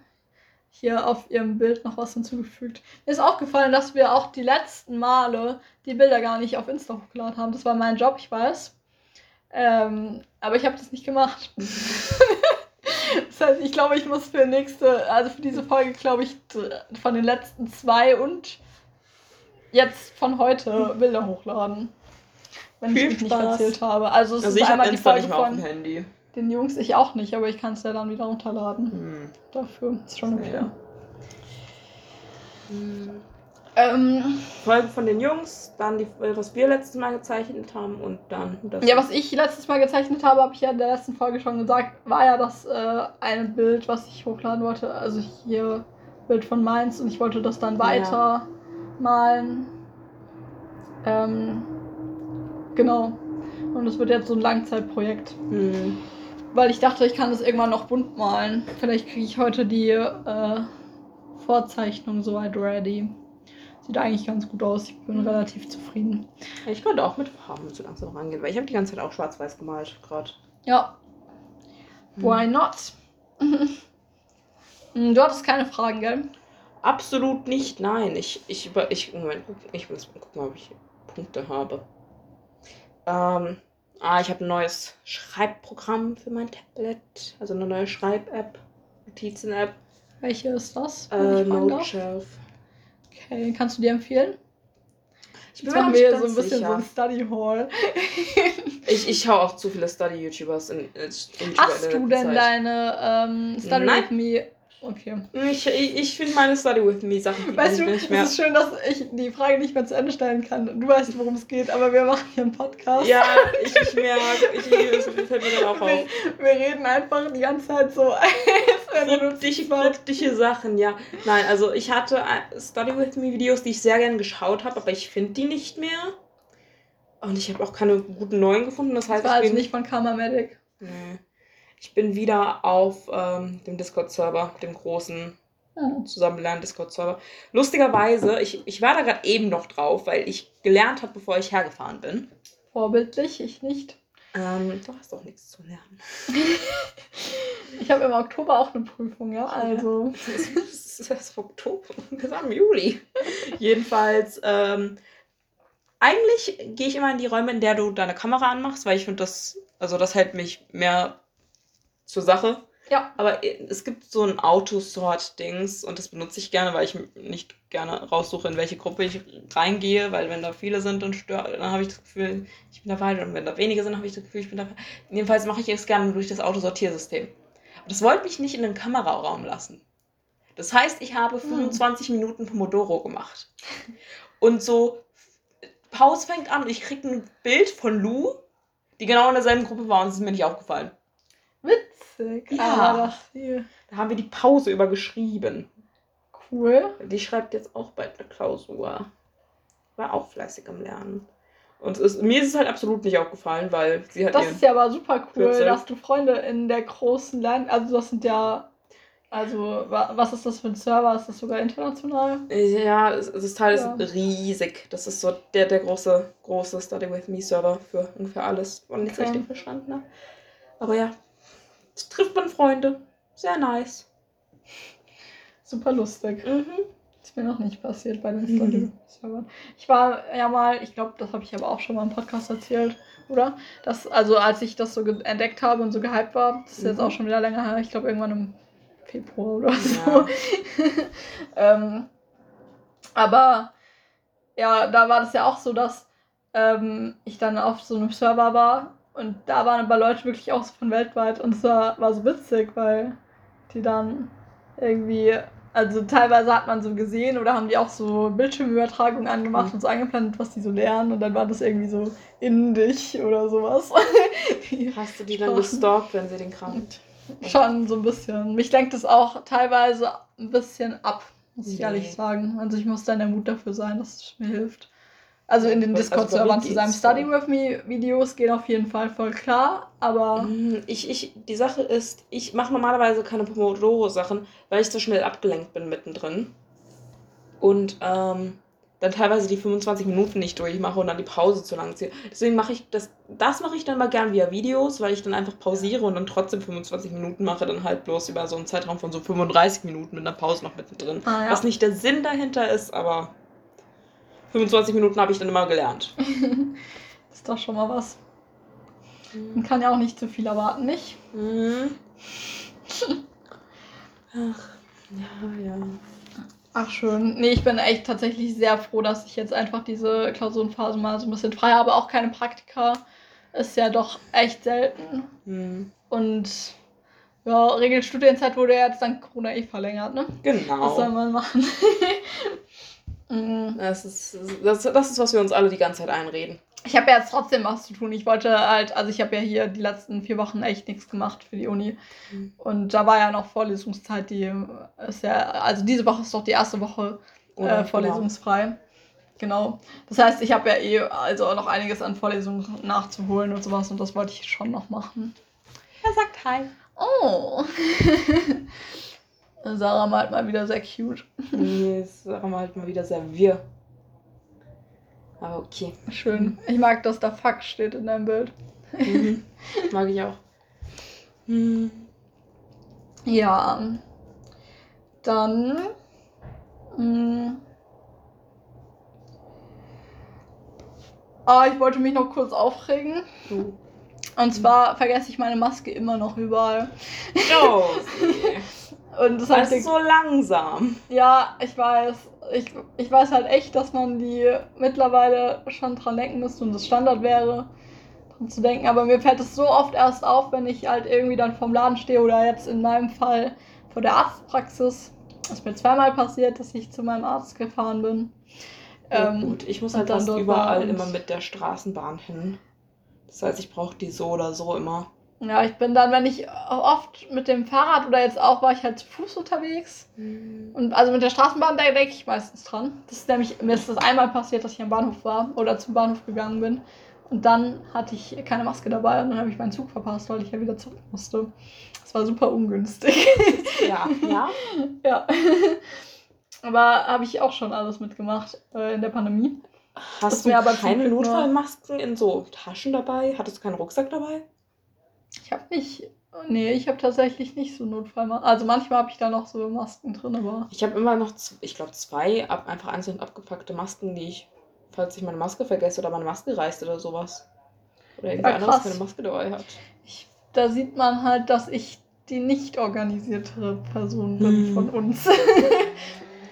Speaker 2: hier auf ihrem Bild noch was hinzugefügt. Mir ist aufgefallen, dass wir auch die letzten Male die Bilder gar nicht auf Insta hochgeladen haben. Das war mein Job, ich weiß. Ähm, aber ich habe das nicht gemacht. das heißt, ich glaube, ich muss für nächste, also für diese Folge, glaube ich, von den letzten zwei und jetzt von heute Bilder hochladen. Wenn
Speaker 1: Viel
Speaker 2: ich mich nicht
Speaker 1: Spaß.
Speaker 2: erzählt habe. Also es
Speaker 1: Also
Speaker 2: ist
Speaker 1: ich
Speaker 2: einmal die
Speaker 1: Insta
Speaker 2: Folge
Speaker 1: nicht mehr auf
Speaker 2: von
Speaker 1: dem Handy.
Speaker 2: den Jungs, ich auch nicht, aber ich kann es ja dann wieder runterladen.
Speaker 1: Hm.
Speaker 2: Dafür ist schon okay.
Speaker 1: Ja. Hm.
Speaker 2: Ähm,
Speaker 1: Folgen von den Jungs, dann die, äh, was wir letztes Mal gezeichnet haben und dann das.
Speaker 2: ja, was ich letztes Mal gezeichnet habe, habe ich ja in der letzten Folge schon gesagt, war ja das äh, eine Bild, was ich hochladen wollte. Also hier Bild von Mainz und ich wollte das dann
Speaker 1: Ja.
Speaker 2: Malen. Ähm, genau. Und es wird jetzt so ein Langzeitprojekt.
Speaker 1: Hm.
Speaker 2: Weil ich dachte, ich kann das irgendwann noch bunt malen. Vielleicht kriege ich heute die äh, Vorzeichnung soweit ready. Sieht eigentlich ganz gut aus. Ich bin relativ zufrieden.
Speaker 1: Ich könnte auch mit Farben so langsam rangehen, weil ich habe die ganze Zeit auch schwarz-weiß gemalt gerade.
Speaker 2: Ja, why not? Du hattest keine Fragen, gell?
Speaker 1: Absolut nicht, nein. Ich, ich, über- ich, Moment, ich muss mal gucken, ob ich Punkte habe. Ähm, ah, ich habe ein neues Schreibprogramm für mein Tablet. Also eine neue Schreib-App, Notizen-App,
Speaker 2: Welche ist das?
Speaker 1: äh? Noteshelf.
Speaker 2: Okay, kannst du dir empfehlen?
Speaker 1: Ich
Speaker 2: Jetzt
Speaker 1: mir
Speaker 2: so ein bisschen so
Speaker 1: sicher.
Speaker 2: ein Study Hall.
Speaker 1: Ich, ich schaue auch zu viele Study-YouTubers in, in YouTuber
Speaker 2: Hast
Speaker 1: in
Speaker 2: du denn
Speaker 1: Zeit.
Speaker 2: deine ähm, Study
Speaker 1: Nein.
Speaker 2: with Me? Okay.
Speaker 1: Ich, ich, ich finde meine Study with Me Sachen
Speaker 2: Weißt du,
Speaker 1: nicht
Speaker 2: es
Speaker 1: mehr.
Speaker 2: ist schön, dass ich die Frage nicht mehr zu Ende stellen kann. Du weißt, worum es geht, aber wir machen hier einen Podcast.
Speaker 1: Ja, ich, ich merke, ich, ich, es fällt mir dann auch auf.
Speaker 2: Wir, wir reden einfach die ganze Zeit so.
Speaker 1: Kryptische, kryptische Sachen, ja. Nein, also ich hatte äh, Study with Me Videos, die ich sehr gern geschaut habe, aber ich finde die nicht mehr. Und ich habe auch keine guten neuen gefunden. Das heißt,
Speaker 2: Das war
Speaker 1: ich
Speaker 2: also
Speaker 1: bin,
Speaker 2: nicht von Karma Medic.
Speaker 1: nee. Ich bin wieder auf ähm, dem Discord-Server, dem großen
Speaker 2: Hm.
Speaker 1: zusammenlernten Discord-Server. Lustigerweise, ich, ich war da gerade eben noch drauf, weil ich gelernt habe, bevor ich hergefahren bin.
Speaker 2: Vorbildlich, ich nicht.
Speaker 1: Ähm, du hast doch nichts zu lernen.
Speaker 2: Ich habe im Oktober auch eine Prüfung, ja. Also.
Speaker 1: Es ist, es ist Oktober, wir haben Juli. Jedenfalls, ähm, eigentlich gehe ich immer in die Räume, in der du deine Kamera anmachst, weil ich finde das, also das hält mich mehr zur Sache.
Speaker 2: Ja.
Speaker 1: Aber es gibt so ein Autosort-Dings und das benutze ich gerne, weil ich nicht gerne raussuche, in welche Gruppe ich reingehe, weil wenn da viele sind, dann, stör, dann habe ich das Gefühl, ich bin dabei. Und wenn da wenige sind, habe ich das Gefühl, ich bin dabei. Jedenfalls mache ich es gerne durch das Autosortiersystem. Und das wollte mich nicht in den Kameraraum lassen. Das heißt, ich habe 25 hm. Minuten Pomodoro gemacht. Und so, Pause fängt an und ich kriege ein Bild von Lou, die genau in derselben Gruppe war und es ist mir nicht aufgefallen.
Speaker 2: Witzig.
Speaker 1: Ja. Da haben wir die Pause übergeschrieben.
Speaker 2: Cool.
Speaker 1: Die schreibt jetzt auch bald eine Klausur. War auch fleißig am Lernen. Und es, mir ist es halt absolut nicht aufgefallen, weil sie hat.
Speaker 2: Das ist ja aber super cool, 14. dass du Freunde in der großen Lern. Also, das sind ja. Also, was ist das für ein Server? Ist das sogar international?
Speaker 1: Ja, das Teil ja. ist riesig. Das ist so der, der große, große Study With Me Server für ungefähr alles, wenn ich es richtig verstanden habe. Aber ja, Jetzt trifft man Freunde. Sehr nice.
Speaker 2: Super lustig. Mhm. Ist mir noch nicht passiert bei den mhm. Study-Servern. Ich war ja mal, ich glaube, das habe ich aber auch schon mal im Podcast erzählt, oder? Das, also als ich das so entdeckt habe und so gehypt war, das ist mhm. jetzt auch schon wieder länger her, ich glaube irgendwann im Februar oder so. Ja. ähm, aber ja, da war das ja auch so, dass ähm, ich dann auf so einem Server war und da waren aber Leute wirklich auch so von weltweit und es war, war so witzig, weil die dann irgendwie, also teilweise hat man so gesehen oder haben die auch so Bildschirmübertragungen angemacht mhm. und so angeplant, was die so lernen und dann war das irgendwie so in dich oder sowas.
Speaker 1: Hast du die dann gestalkt, wenn sie den Kram
Speaker 2: Schon so ein bisschen. Mich lenkt es auch teilweise ein bisschen ab, muss ich nee. ehrlich sagen. Also ich muss dann der Mut dafür sein, dass es mir hilft. Also in den also Discord-Servern zu seinem Study With Me-Videos gehen auf jeden Fall voll klar, aber.
Speaker 1: Mm, ich, ich, die Sache ist, ich mache normalerweise keine Pomodoro-Sachen, weil ich so schnell abgelenkt bin mittendrin. Und ähm, dann teilweise die 25 Minuten nicht durchmache und dann die Pause zu lang ziehe. Deswegen mache ich das, das mache ich dann mal gern via Videos, weil ich dann einfach pausiere und dann trotzdem 25 Minuten mache, dann halt bloß über so einen Zeitraum von so 35 Minuten mit einer Pause noch mittendrin. Ah, ja. Was nicht der Sinn dahinter ist, aber 25 Minuten habe ich dann immer gelernt.
Speaker 2: das ist doch schon mal was. Man kann ja auch nicht zu viel erwarten, nicht? Mhm.
Speaker 1: Ach, ja, ja.
Speaker 2: Ach schön. Nee, ich bin echt tatsächlich sehr froh, dass ich jetzt einfach diese Klausurenphase mal so ein bisschen frei habe. Auch keine Praktika. Ist ja doch echt selten. Mhm. Und ja, Regelstudienzeit wurde ja jetzt dank Corona eh verlängert, ne?
Speaker 1: Genau.
Speaker 2: Was soll man machen?
Speaker 1: Mhm. Das, ist, das, das ist, was wir uns alle die ganze Zeit einreden.
Speaker 2: Ich habe ja jetzt trotzdem was zu tun. Ich wollte halt, also ich habe ja hier die letzten vier Wochen echt nichts gemacht für die Uni. Mhm. Und da war ja noch Vorlesungszeit, die ist ja, also diese Woche ist doch die erste Woche äh, genau. vorlesungsfrei. Genau. Das heißt, ich habe ja eh also noch einiges an Vorlesungen nachzuholen und sowas und das wollte ich schon noch machen.
Speaker 1: Er sagt Hi.
Speaker 2: Oh. Sarah malt mal wieder sehr cute.
Speaker 1: Nee, Sarah malt mal wieder sehr wir. Aber okay.
Speaker 2: Schön. Ich mag, dass da Fuck steht in deinem Bild.
Speaker 1: Mhm. Mag ich auch.
Speaker 2: Hm. Ja. Dann. Mh. Hm. Ah, ich wollte mich noch kurz aufregen. Uh. Und zwar vergesse ich meine Maske immer noch überall.
Speaker 1: Oh.
Speaker 2: Und das,
Speaker 1: das ist so langsam.
Speaker 2: Ja, ich weiß. Ich, ich weiß halt echt, dass man die mittlerweile schon dran denken müsste und das Standard wäre, dran zu denken. Aber mir fällt es so oft erst auf, wenn ich halt irgendwie dann vorm Laden stehe oder jetzt in meinem Fall vor der Arztpraxis. Das ist mir zweimal passiert, dass ich zu meinem Arzt gefahren bin.
Speaker 1: Ja, ähm, gut, ich muss halt fast überall immer mit der Straßenbahn hin. Das heißt, ich brauche die so oder so immer.
Speaker 2: Ja, ich bin dann, wenn ich oft mit dem Fahrrad oder jetzt auch war ich halt zu Fuß unterwegs. Mhm. Und also mit der Straßenbahn, da denke ich meistens dran. Das ist nämlich, mir ist das einmal passiert, dass ich am Bahnhof war oder zum Bahnhof gegangen bin. Und dann hatte ich keine Maske dabei und dann habe ich meinen Zug verpasst, weil ich ja wieder zurück musste. Das war super ungünstig.
Speaker 1: Ja, ja.
Speaker 2: ja. Aber habe ich auch schon alles mitgemacht äh, in der Pandemie.
Speaker 1: Hast du aber keine Notfallmasken in so Taschen dabei? Hattest du keinen Rucksack dabei?
Speaker 2: Ich habe nicht. Nee, ich habe tatsächlich nicht so Notfallmasken. Also manchmal habe ich da noch so Masken drin, aber.
Speaker 1: Ich habe immer noch, ich glaube, zwei ab, einfach einzeln abgepackte Masken, die ich falls ich meine Maske vergesse oder meine Maske reißt oder sowas. Oder irgendwer
Speaker 2: Ja,
Speaker 1: anderes keine Maske dabei hat.
Speaker 2: Ich, da sieht man halt, dass ich die nicht organisiertere Person bin
Speaker 1: Hm.
Speaker 2: von uns.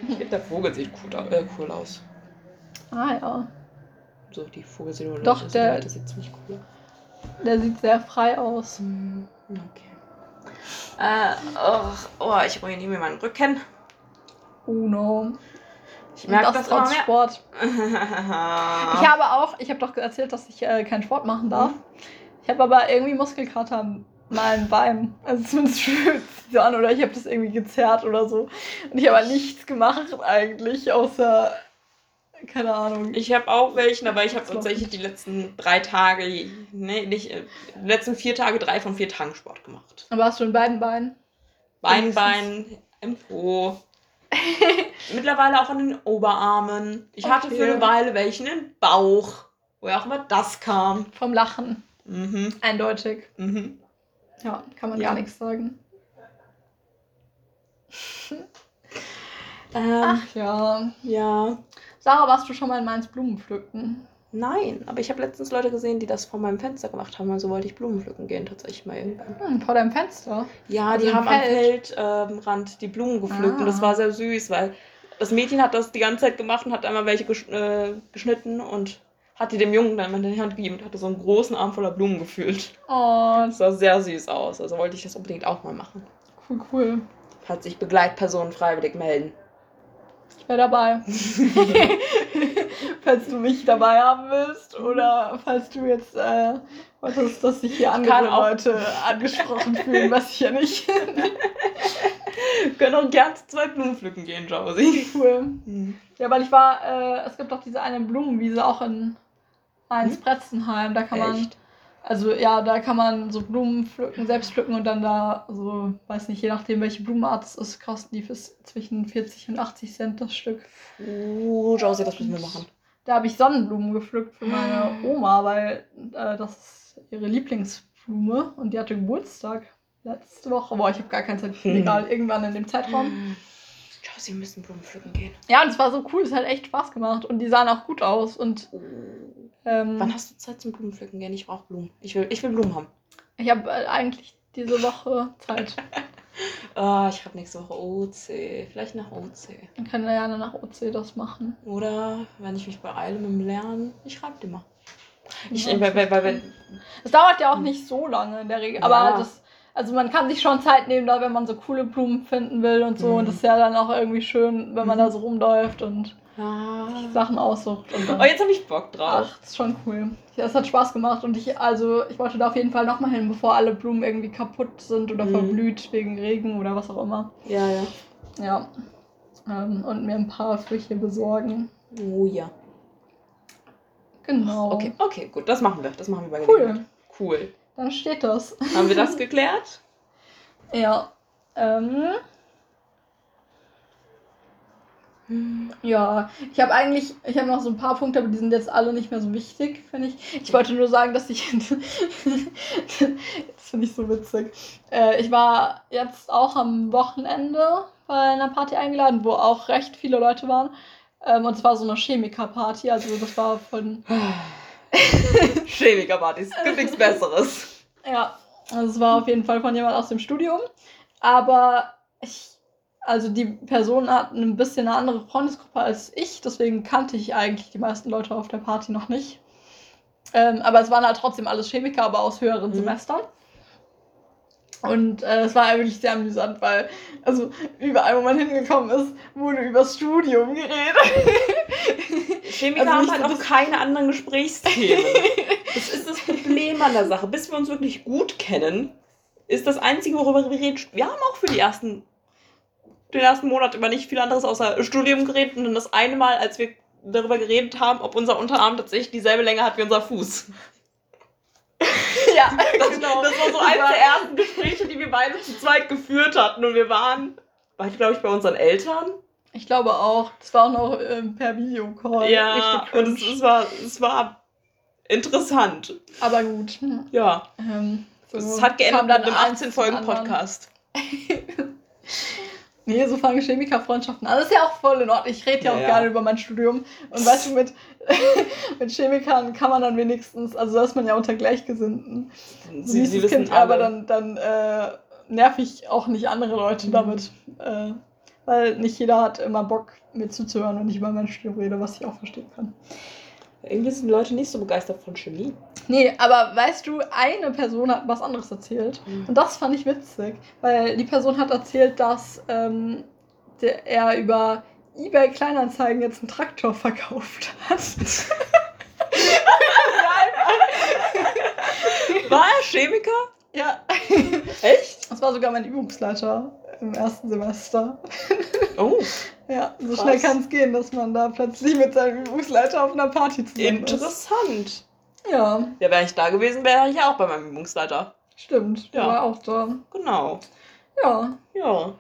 Speaker 1: Ich finde, der Vogel sieht cool, äh, cool aus.
Speaker 2: ah ja,
Speaker 1: So, die Vogelsilhouette
Speaker 2: Doch, der-
Speaker 1: Silhouette sieht ziemlich cool aus.
Speaker 2: Der sieht sehr frei aus.
Speaker 1: Hm, Okay. Äh, oh, oh, ich ruiniere mir meinen Rücken.
Speaker 2: Uno.
Speaker 1: Ich merke das,
Speaker 2: das trotz
Speaker 1: immer
Speaker 2: Sport.
Speaker 1: mehr.
Speaker 2: Ich habe auch, ich habe doch erzählt, dass ich äh, keinen Sport machen darf. Ich habe aber irgendwie Muskelkater an meinem Bein. Also zumindest fühlt es sich an oder ich habe das irgendwie gezerrt oder so. Und ich habe nichts gemacht eigentlich, außer, keine Ahnung.
Speaker 1: Ich habe auch welchen, aber ich habe tatsächlich die letzten drei Tage, nee, nicht, äh, die letzten vier Tage drei von vier Tagen Sport gemacht.
Speaker 2: Aber hast du in beiden Beinen?
Speaker 1: Bein, Bein, im Po. Mittlerweile auch an den Oberarmen. Ich hatte
Speaker 2: Okay.
Speaker 1: für eine Weile welchen im Bauch. Woher auch immer das kam.
Speaker 2: Vom Lachen.
Speaker 1: Mhm,
Speaker 2: Eindeutig.
Speaker 1: mhm.
Speaker 2: Ja, kann man
Speaker 1: Ja.
Speaker 2: gar nichts sagen.
Speaker 1: Ähm,
Speaker 2: Ach ja.
Speaker 1: ja.
Speaker 2: Sarah, warst du schon mal in Mainz Blumen pflücken?
Speaker 1: Nein, aber ich habe letztens Leute gesehen, die das vor meinem Fenster gemacht haben. Also wollte ich Blumen pflücken gehen, tatsächlich mal irgendwann.
Speaker 2: Hm, vor deinem Fenster.
Speaker 1: Ja,
Speaker 2: Also
Speaker 1: die haben am
Speaker 2: Feld?
Speaker 1: Feldrand die Blumen gepflückt und
Speaker 2: Ah.
Speaker 1: das war sehr süß, weil das Mädchen hat das die ganze Zeit gemacht und hat einmal welche gesch äh, geschnitten und hat die dem Jungen dann in die Hand gegeben und hatte so einen großen Arm voller Blumen gefühlt.
Speaker 2: Oh,
Speaker 1: Das sah sehr süß aus, also wollte ich das unbedingt auch mal machen.
Speaker 2: cool, cool.
Speaker 1: Falls sich Begleitpersonen freiwillig melden.
Speaker 2: Ich wäre dabei. falls du mich dabei haben willst oder falls du jetzt äh, wolltest, dass sich hier andere Leute angesprochen fühlen, was ich ja nicht.
Speaker 1: Wir können auch gern zu zwei Blumen pflücken gehen, Josie.
Speaker 2: cool.
Speaker 1: Mhm.
Speaker 2: Ja, weil ich war, äh, es gibt doch diese eine Blumenwiese auch in Mainz-Pretzenheim. Da kann man,
Speaker 1: Echt?
Speaker 2: Also ja, da kann man so Blumen pflücken, selbst pflücken und dann da, so, weiß nicht, je nachdem welche Blumenart es ist, kosten die fürs zwischen 40 und 80 Cent das Stück.
Speaker 1: Uh, Josie, das müssen wir machen.
Speaker 2: Da habe ich Sonnenblumen gepflückt für meine Oma, weil äh, das ist ihre Lieblingsblume und die hatte Geburtstag letzte Woche. Boah, ich habe gar kein Zeit.
Speaker 1: Hm.
Speaker 2: Egal, irgendwann in dem Zeitraum.
Speaker 1: Josie, wir müssen Blumen pflücken gehen.
Speaker 2: Ja, und es war so cool, es hat echt Spaß gemacht und die sahen auch gut aus und ähm,
Speaker 1: Wann hast du Zeit zum Blumenpflücken gehen? Ich brauche Blumen. Ich will, ich will Blumen haben.
Speaker 2: ich habe äh, eigentlich diese Woche Zeit.
Speaker 1: Ah, ich habe nächste Woche OC. Vielleicht nach OC.
Speaker 2: Dann können wir gerne nach OC das machen.
Speaker 1: Oder wenn ich mich beeile mit dem Lernen, ich schreibe dir mal. Ich,
Speaker 2: Ja.
Speaker 1: weil, weil, weil,
Speaker 2: Es dauert ja auch nicht so lange in der Regel,
Speaker 1: Ja.
Speaker 2: aber das, also man kann sich schon Zeit nehmen, da wenn man so coole Blumen finden will und so.
Speaker 1: Mhm.
Speaker 2: Und das ist ja dann auch irgendwie schön, wenn man
Speaker 1: Mhm.
Speaker 2: da so rumläuft und
Speaker 1: ja.
Speaker 2: Sachen aussucht. Und dann
Speaker 1: Oh, jetzt habe ich Bock drauf.
Speaker 2: Ach, das ist schon cool. Ja, es hat Spaß gemacht und ich, also, ich wollte da auf jeden Fall nochmal hin, bevor alle Blumen irgendwie kaputt sind oder
Speaker 1: Mhm.
Speaker 2: verblüht wegen Regen oder was auch immer.
Speaker 1: Ja, ja.
Speaker 2: Ja. Ähm, und mir ein paar Früchte besorgen.
Speaker 1: Oh ja.
Speaker 2: Genau.
Speaker 1: Okay, okay, gut, das machen wir. Das machen wir bei
Speaker 2: Cool.
Speaker 1: Gelegenheit. Cool.
Speaker 2: Dann steht das.
Speaker 1: Haben wir das geklärt?
Speaker 2: Ja. Ähm, ja, ich habe eigentlich, ich habe noch so ein paar Punkte, aber die sind jetzt alle nicht mehr so wichtig, finde ich. Ich wollte nur sagen, dass ich, das finde ich so witzig. Äh, ich war jetzt auch am Wochenende bei einer Party eingeladen, wo auch recht viele Leute waren. Ähm, und es war so eine Chemiker-Party, also das war von,
Speaker 1: Chemikerpartys. Gibt nichts Besseres.
Speaker 2: Ja, also es war auf jeden Fall von jemand aus dem Studium. Aber ich, also die Person hat ein bisschen eine andere Freundesgruppe als ich, deswegen kannte ich eigentlich die meisten Leute auf der Party noch nicht. Ähm, aber es waren halt trotzdem alles Chemiker, aber aus höheren
Speaker 1: Mhm.
Speaker 2: Semestern. Und äh, es war wirklich sehr amüsant, weil, also überall, wo man hingekommen ist, wurde übers Studium geredet.
Speaker 1: Chemiker
Speaker 2: Also
Speaker 1: haben halt auch keine anderen Gesprächsthemen. Das ist das Problem an der Sache. Bis wir uns wirklich gut kennen, ist das Einzige, worüber wir reden. Wir haben auch für die ersten, den ersten Monat über nicht viel anderes außer Studium geredet und dann das eine Mal, als wir darüber geredet haben, ob unser Unterarm tatsächlich dieselbe Länge hat wie unser Fuß.
Speaker 2: ja,
Speaker 1: das,
Speaker 2: genau.
Speaker 1: Das war so eines der ersten Gespräche, die wir beide zu zweit geführt hatten und wir waren, war ich glaube ich bei unseren Eltern.
Speaker 2: Ich glaube auch. Das war auch noch ähm, per Videocall.
Speaker 1: Ja, und es, es, war, es war interessant.
Speaker 2: Aber gut.
Speaker 1: Ja.
Speaker 2: Ähm, so
Speaker 1: es hat geändert mit einem 18-Folgen-Podcast.
Speaker 2: Nee, so fangen Chemikerfreundschaften an. Das ist ja auch voll in Ordnung. Ich rede ja auch
Speaker 1: Ja, ja.
Speaker 2: gerne über mein Studium. Und weißt du, mit, mit Chemikern kann man dann wenigstens, also da ist man ja unter Gleichgesinnten.
Speaker 1: Sie, sie wissen
Speaker 2: Kind, aber dann, dann äh, nerv ich auch nicht andere Leute
Speaker 1: Mhm.
Speaker 2: damit. Äh, weil nicht jeder hat immer Bock, mir zuzuhören, wenn ich über mein Studium rede, was ich auch verstehen kann.
Speaker 1: Irgendwie sind die Leute nicht so begeistert von Chemie.
Speaker 2: Nee, aber weißt du, eine Person hat was anderes erzählt.
Speaker 1: Mhm.
Speaker 2: Und das fand ich witzig, weil die Person hat erzählt, dass ähm, der, er über eBay Kleinanzeigen jetzt einen Traktor verkauft hat.
Speaker 1: War er Chemiker?
Speaker 2: ja.
Speaker 1: Echt?
Speaker 2: Das war sogar mein Übungsleiter im ersten Semester.
Speaker 1: Oh,
Speaker 2: Ja, so
Speaker 1: Krass.
Speaker 2: schnell kann es gehen, dass man da plötzlich mit seinem Übungsleiter auf einer Party zusammen ist.
Speaker 1: interessant.
Speaker 2: Ja,
Speaker 1: Ja, wäre ich da gewesen, wäre ich ja auch bei meinem Übungsleiter.
Speaker 2: stimmt.
Speaker 1: Ja.
Speaker 2: war auch da.
Speaker 1: Genau.
Speaker 2: Ja.
Speaker 1: Ja.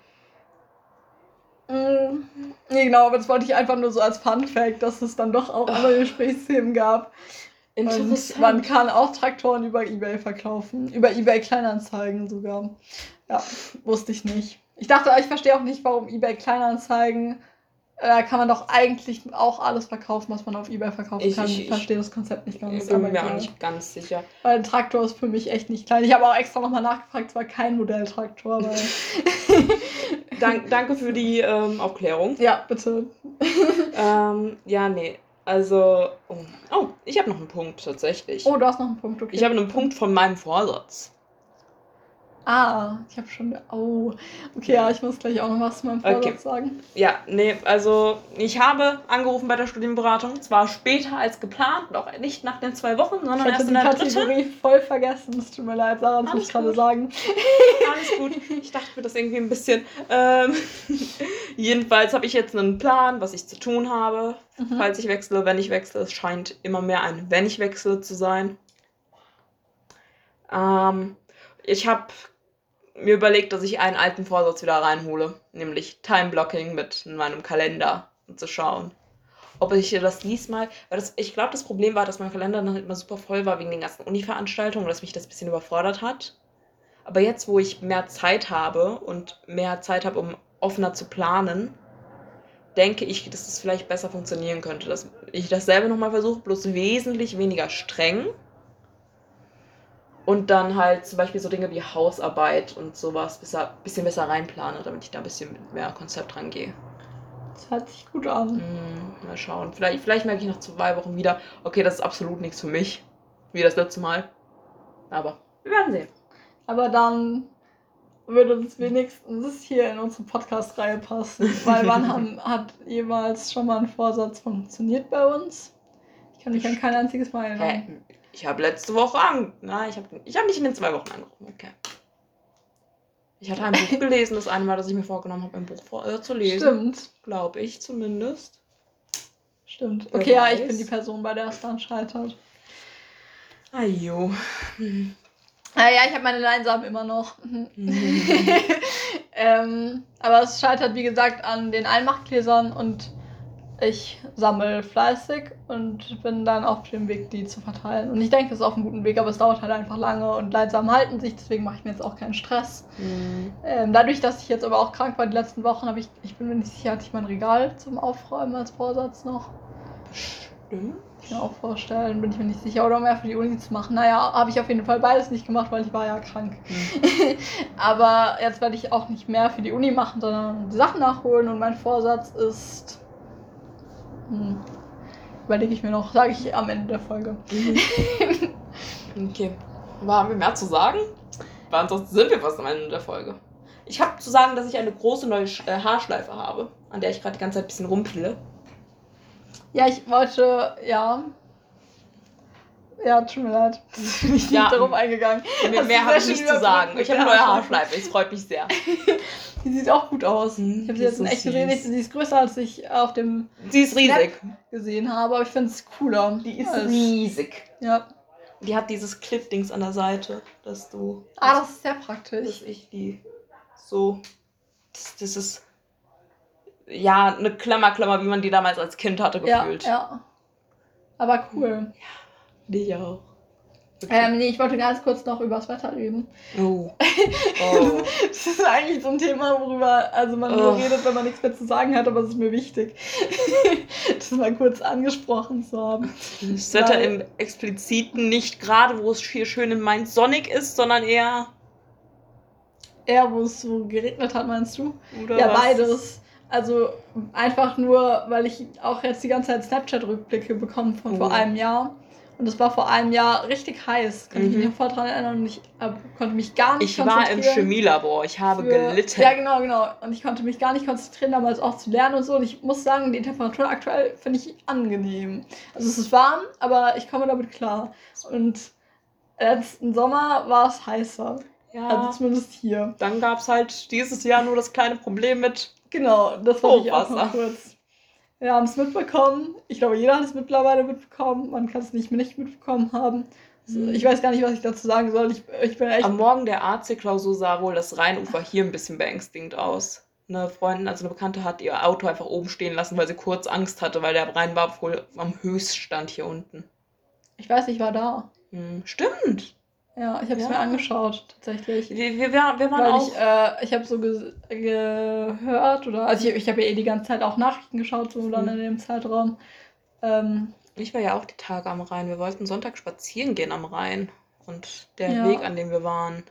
Speaker 2: Mm, Nee, genau, aber das wollte ich einfach nur so als Fun Fact, dass es dann doch auch andere Gesprächsthemen gab. Und man kann auch Traktoren über Ebay verkaufen. Über Ebay Kleinanzeigen sogar. Ja, wusste ich nicht. Ich dachte, ich verstehe auch nicht, warum Ebay Kleinanzeigen. äh, Da kann man doch eigentlich auch alles verkaufen, was man auf Ebay verkaufen
Speaker 1: Ich-
Speaker 2: kann.
Speaker 1: ich-
Speaker 2: Ich verstehe das Konzept nicht ganz.
Speaker 1: Ich bin mir auch nicht ganz sicher.
Speaker 2: Weil ein Traktor ist für mich echt nicht klein. Ich habe auch extra nochmal nachgefragt, es war kein Modelltraktor, weil.
Speaker 1: Dank, danke für die ähm, Aufklärung.
Speaker 2: ja, bitte.
Speaker 1: ähm, ja, nee. Also, oh, oh ich habe noch einen Punkt tatsächlich.
Speaker 2: Oh, du hast noch einen Punkt, okay.
Speaker 1: Ich habe einen Punkt von meinem Vorsatz.
Speaker 2: Ah, ich habe schon. Oh, okay, ja, ich muss gleich auch noch was zu meinem Vorsatz
Speaker 1: Okay.
Speaker 2: sagen.
Speaker 1: Ja, nee, also ich habe angerufen bei der Studienberatung, zwar später als geplant, doch nicht nach den zwei Wochen,
Speaker 2: Ich
Speaker 1: sondern
Speaker 2: hatte
Speaker 1: erst in der dritten.
Speaker 2: Kategorie voll vergessen. Es tut mir leid, Sarah, das muss ich gerade sagen.
Speaker 1: Alles gut. Ich dachte mir das irgendwie ein bisschen. Ähm, jedenfalls habe ich jetzt einen Plan, was ich zu tun habe,
Speaker 2: Mhm.
Speaker 1: falls ich wechsle, wenn ich wechsle. Es scheint immer mehr ein wenn ich wechsle zu sein. Ähm, ich habe mir überlegt, dass ich einen alten Vorsatz wieder reinhole, nämlich Time-Blocking mit meinem Kalender und zu schauen, ob ich das diesmal, weil das, ich glaube, das Problem war, dass mein Kalender dann halt immer super voll war wegen den ganzen Uni-Veranstaltungen, dass mich das ein bisschen überfordert hat. Aber jetzt, wo ich mehr Zeit habe und mehr Zeit habe, um offener zu planen, denke ich, dass es vielleicht besser funktionieren könnte. Dass ich dasselbe nochmal versuche, bloß wesentlich weniger streng. Und dann halt zum Beispiel so Dinge wie Hausarbeit und sowas besser, bisschen besser reinplane, damit ich da ein bisschen mit mehr Konzept rangehe.
Speaker 2: Das hört sich gut an.
Speaker 1: Hm, mal schauen. Vielleicht, vielleicht merke ich nach zwei Wochen wieder, okay, das ist absolut nichts für mich. Wie das letzte Mal. Aber wir werden sehen.
Speaker 2: Aber dann würde es wenigstens hier in unsere Podcast-Reihe passen. Weil wann haben, hat jeweils schon mal ein Vorsatz funktioniert bei uns? Ich kann mich an kein einziges Mal erinnern.
Speaker 1: Hä? Ich habe letzte Woche an. Nein, ich habe ich hab nicht in den zwei Wochen angerufen. Okay. Ich hatte ein Buch gelesen, das eine Mal, das ich mir vorgenommen habe, ein Buch vor, äh, zu lesen.
Speaker 2: Stimmt,
Speaker 1: Glaube ich zumindest.
Speaker 2: stimmt. Okay, ja, ich bin die Person, bei der es dann scheitert.
Speaker 1: Ajo. Hm.
Speaker 2: Naja, ich habe meine Leinsamen immer noch. Mhm. ähm, aber es scheitert, wie gesagt, an den Einmachgläsern und ich sammle fleißig und bin dann auf dem Weg, die zu verteilen. Und ich denke, es ist auf einem guten Weg, aber es dauert halt einfach lange und Leinsamen halten sich, deswegen mache ich mir jetzt auch keinen Stress.
Speaker 1: Hm.
Speaker 2: Ähm, dadurch, dass ich jetzt aber auch krank war die letzten Wochen, habe ich, ich bin mir nicht sicher, hatte ich mein Regal zum Aufräumen als Vorsatz noch.
Speaker 1: Bestimmt.
Speaker 2: Ich kann mir auch vorstellen, bin ich mir nicht sicher. Oder mehr für die Uni zu machen. Naja, habe ich auf jeden Fall beides nicht gemacht, weil ich war ja krank.
Speaker 1: Hm.
Speaker 2: Aber jetzt werde ich auch nicht mehr für die Uni machen, sondern die Sachen nachholen. Und mein Vorsatz ist. Hm, überlege ich mir noch, sage ich am Ende der Folge.
Speaker 1: Okay. Aber haben wir mehr zu sagen? Weil ansonsten sind wir fast am Ende der Folge. Ich habe zu sagen, dass ich eine große neue äh, Haarschleife habe, an der ich gerade die ganze Zeit ein bisschen rumpiele.
Speaker 2: Ja, ich wollte, ja. Ja, tut mir leid. Bin ich nicht
Speaker 1: Ja.
Speaker 2: darauf eingegangen.
Speaker 1: Mehr, mehr habe ich nicht zu sagen. Ich habe eine neue
Speaker 2: Haarschleife.
Speaker 1: Es freut mich sehr.
Speaker 2: Die sieht auch gut aus.
Speaker 1: Mhm,
Speaker 2: Ich habe sie jetzt
Speaker 1: ist
Speaker 2: in
Speaker 1: so
Speaker 2: echt gesehen.
Speaker 1: süß.
Speaker 2: Ich, sie ist größer, als ich auf dem
Speaker 1: Sie ist riesig.
Speaker 2: gesehen habe, aber ich finde es cooler.
Speaker 1: Die ist
Speaker 2: als-
Speaker 1: riesig.
Speaker 2: Ja.
Speaker 1: Die hat dieses Clip-Dings an der Seite, dass du.
Speaker 2: Ah, das ist sehr
Speaker 1: dass
Speaker 2: praktisch.
Speaker 1: ich die so. Das, das ist. Ja, eine Klammerklammer, wie man die damals als Kind hatte,
Speaker 2: Ja,
Speaker 1: gefühlt.
Speaker 2: ja. Aber cool.
Speaker 1: Die auch.
Speaker 2: Ähm, nee, ich wollte ganz kurz noch über das Wetter reden.
Speaker 1: Oh. oh.
Speaker 2: Das ist eigentlich so ein Thema, worüber also man nur
Speaker 1: Oh.
Speaker 2: redet, wenn man nichts mehr zu sagen hat, aber es ist mir wichtig, das mal kurz angesprochen zu haben.
Speaker 1: Das Wetter
Speaker 2: Weil-
Speaker 1: im Expliziten nicht gerade, wo es hier schön in Mainz sonnig ist, sondern eher.
Speaker 2: Eher, wo es so geregnet hat, meinst du?
Speaker 1: Oder
Speaker 2: ja,
Speaker 1: was?
Speaker 2: beides. Also einfach nur, weil ich auch jetzt die ganze Zeit Snapchat-Rückblicke bekommen von vor
Speaker 1: Oh.
Speaker 2: einem Jahr. Und es war vor einem Jahr richtig heiß. Kann ich
Speaker 1: Mhm.
Speaker 2: mich noch voll dran erinnern und ich äh, konnte mich gar nicht
Speaker 1: Ich war im
Speaker 2: konzentrieren.
Speaker 1: Chemielabor, ich habe
Speaker 2: für-
Speaker 1: gelitten.
Speaker 2: Ja, genau, genau. Und ich konnte mich gar nicht konzentrieren, damals auch zu lernen und so. Und ich muss sagen, die Temperatur aktuell finde ich angenehm. Also es ist warm, aber ich komme damit klar. Und letzten Sommer war es heißer.
Speaker 1: Ja.
Speaker 2: Also zumindest hier.
Speaker 1: Dann gab es halt dieses Jahr nur das kleine Problem mit.
Speaker 2: Genau, das wollte ich auch kurz. Wir haben es mitbekommen. Ich glaube, jeder hat es mittlerweile mitbekommen. Man kann es nicht nicht mitbekommen haben. Also,
Speaker 1: Mhm.
Speaker 2: Ich weiß gar nicht, was ich dazu sagen soll. Ich, ich bin echt.
Speaker 1: Am Morgen der AC-Klausur sah wohl das Rheinufer hier ein bisschen beängstigend aus. Eine Freundin, also eine Bekannte, hat ihr Auto einfach oben stehen lassen, weil sie kurz Angst hatte, weil der Rhein war wohl am Höchststand hier unten.
Speaker 2: Ich weiß, ich war da.
Speaker 1: Hm, stimmt.
Speaker 2: Ja, ich habe es
Speaker 1: Ja.
Speaker 2: mir angeschaut, tatsächlich.
Speaker 1: Wir, wir, wir waren
Speaker 2: Weil
Speaker 1: auch.
Speaker 2: ich, äh, ich habe so ge gehört, oder, also ich, ich habe ja eh die ganze Zeit auch Nachrichten geschaut, so dann
Speaker 1: Mhm.
Speaker 2: in dem Zeitraum. Ähm,
Speaker 1: Ich war ja auch die Tage am Rhein. Wir wollten Sonntag spazieren gehen am Rhein. Und der
Speaker 2: Ja.
Speaker 1: Weg, an dem wir waren,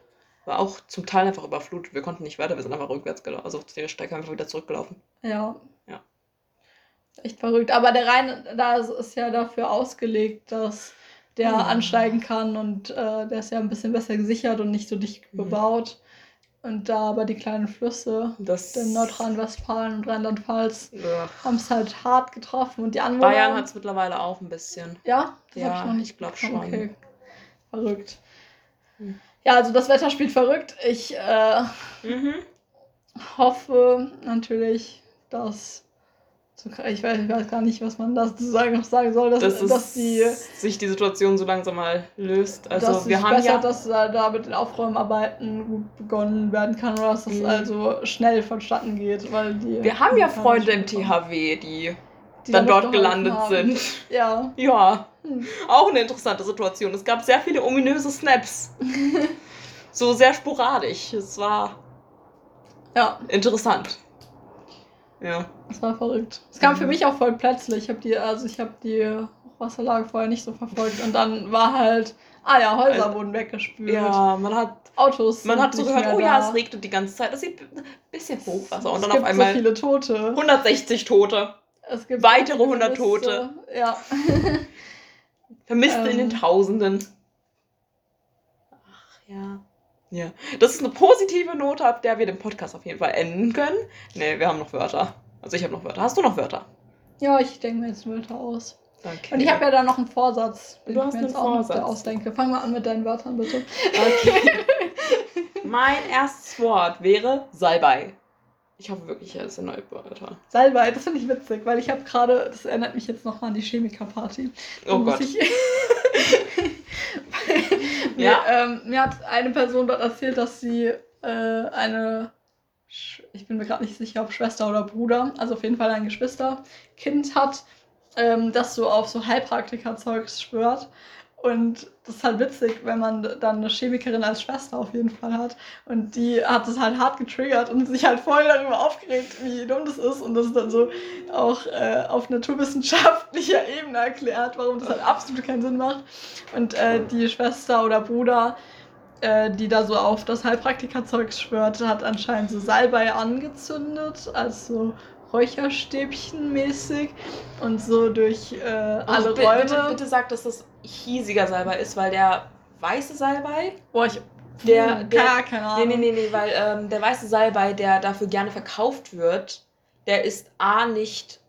Speaker 1: war auch zum Teil einfach überflutet. Wir konnten nicht weiter, wir sind einfach rückwärts gelaufen. Also auf die Strecke einfach wieder zurückgelaufen.
Speaker 2: ja.
Speaker 1: Ja.
Speaker 2: Echt verrückt. Aber der Rhein, da ist ja dafür ausgelegt, dass der
Speaker 1: Mhm.
Speaker 2: ansteigen kann und äh, der ist ja ein bisschen besser gesichert und nicht so dicht
Speaker 1: Mhm.
Speaker 2: bebaut. Und da aber die kleinen Flüsse,
Speaker 1: Das
Speaker 2: in Nordrhein-Westfalen und Rheinland-Pfalz, haben es halt hart getroffen. Und die Anwohner.
Speaker 1: Bayern hat es mittlerweile auch ein bisschen.
Speaker 2: Ja, das
Speaker 1: Ja,
Speaker 2: hab ich noch nicht
Speaker 1: ich glaub
Speaker 2: bekommen.
Speaker 1: schon.
Speaker 2: Okay. Verrückt.
Speaker 1: Hm.
Speaker 2: Ja, also das Wetter spielt verrückt. Ich äh,
Speaker 1: Mhm.
Speaker 2: hoffe natürlich, dass. Ich weiß, ich weiß gar nicht, was man dazu sagen, noch sagen soll, dass,
Speaker 1: Dass, es
Speaker 2: dass die.
Speaker 1: sich die Situation so langsam mal löst. Also wir haben
Speaker 2: besser,
Speaker 1: ja.
Speaker 2: dass da, da mit den Aufräumarbeiten gut begonnen werden kann oder dass das
Speaker 1: Mhm.
Speaker 2: also schnell vonstatten geht, weil die.
Speaker 1: wir haben ja Freunde im THW, die,
Speaker 2: die
Speaker 1: dann dort gelandet sind.
Speaker 2: Ja.
Speaker 1: Ja,
Speaker 2: Hm.
Speaker 1: auch eine interessante Situation. Es gab sehr viele ominöse Snaps. so sehr sporadisch. Es war
Speaker 2: Ja,
Speaker 1: interessant. Ja.
Speaker 2: das war verrückt. Es kam für mich auch voll plötzlich. Ich habe die, also ich habe die Hochwasserlage vorher nicht so verfolgt und dann war halt, ah ja, Häuser
Speaker 1: Also-
Speaker 2: wurden weggespült.
Speaker 1: Ja, man hat,
Speaker 2: Autos.
Speaker 1: man hat so gehört, oh ja,
Speaker 2: da.
Speaker 1: es regnet die ganze Zeit. Das sieht ein bisschen Hochwasser. Und
Speaker 2: es
Speaker 1: dann
Speaker 2: gibt
Speaker 1: auf einmal
Speaker 2: so viele Tote.
Speaker 1: 160 Tote.
Speaker 2: Es gibt
Speaker 1: Weitere
Speaker 2: so viele
Speaker 1: 100 Tote.
Speaker 2: Ja.
Speaker 1: Vermisste in
Speaker 2: Ähm.
Speaker 1: den Tausenden. Ach ja. Ja. Das ist eine positive Note, ab der wir den Podcast auf jeden Fall enden können. Nee, wir haben noch Wörter. Also ich habe noch Wörter. Hast du noch Wörter?
Speaker 2: ja, ich denke mir jetzt Wörter aus.
Speaker 1: Okay.
Speaker 2: Und ich habe ja da noch einen Vorsatz, den
Speaker 1: Du
Speaker 2: ich
Speaker 1: hast
Speaker 2: mir jetzt
Speaker 1: einen
Speaker 2: auch noch
Speaker 1: Vorsatz.
Speaker 2: ausdenke. Fang mal an mit deinen Wörtern, bitte.
Speaker 1: Okay. mein erstes Wort wäre Salbei. Ich hoffe wirklich, es sind neue Wörter.
Speaker 2: Salbei, das finde ich witzig, weil ich habe gerade, das erinnert mich jetzt noch an die Chemikerparty.
Speaker 1: Oh Gott.
Speaker 2: Ich, mir,
Speaker 1: Ja?
Speaker 2: ähm, mir hat eine Person dort erzählt, dass sie äh, eine, ich bin mir gerade nicht sicher, ob Schwester oder Bruder, also auf jeden Fall ein Geschwisterkind hat, ähm, das so auf so Heilpraktiker-Zeugs schwört. Und das ist halt witzig, wenn man dann eine Chemikerin als Schwester auf jeden Fall hat. Und die hat das halt hart getriggert und sich halt voll darüber aufgeregt, wie dumm das ist. Und das dann so auch äh, auf naturwissenschaftlicher Ebene erklärt, warum das halt absolut keinen Sinn macht. Und äh, die Schwester oder Bruder, äh, die da so auf das Heilpraktikerzeug schwört, hat anscheinend so Salbei angezündet, als so Räucherstäbchen mäßig und so durch äh, alle
Speaker 1: Ach, bi-
Speaker 2: Räume.
Speaker 1: Bitte, bitte sag, dass das hiesiger Salbei ist, weil der weiße Salbei.
Speaker 2: Boah, ich.
Speaker 1: Der-
Speaker 2: Hm,
Speaker 1: der-
Speaker 2: keine, keine
Speaker 1: Nee,
Speaker 2: Ahnung.
Speaker 1: nee, nee, nee, weil ähm, der weiße Salbei, der dafür gerne verkauft wird, der ist A nicht.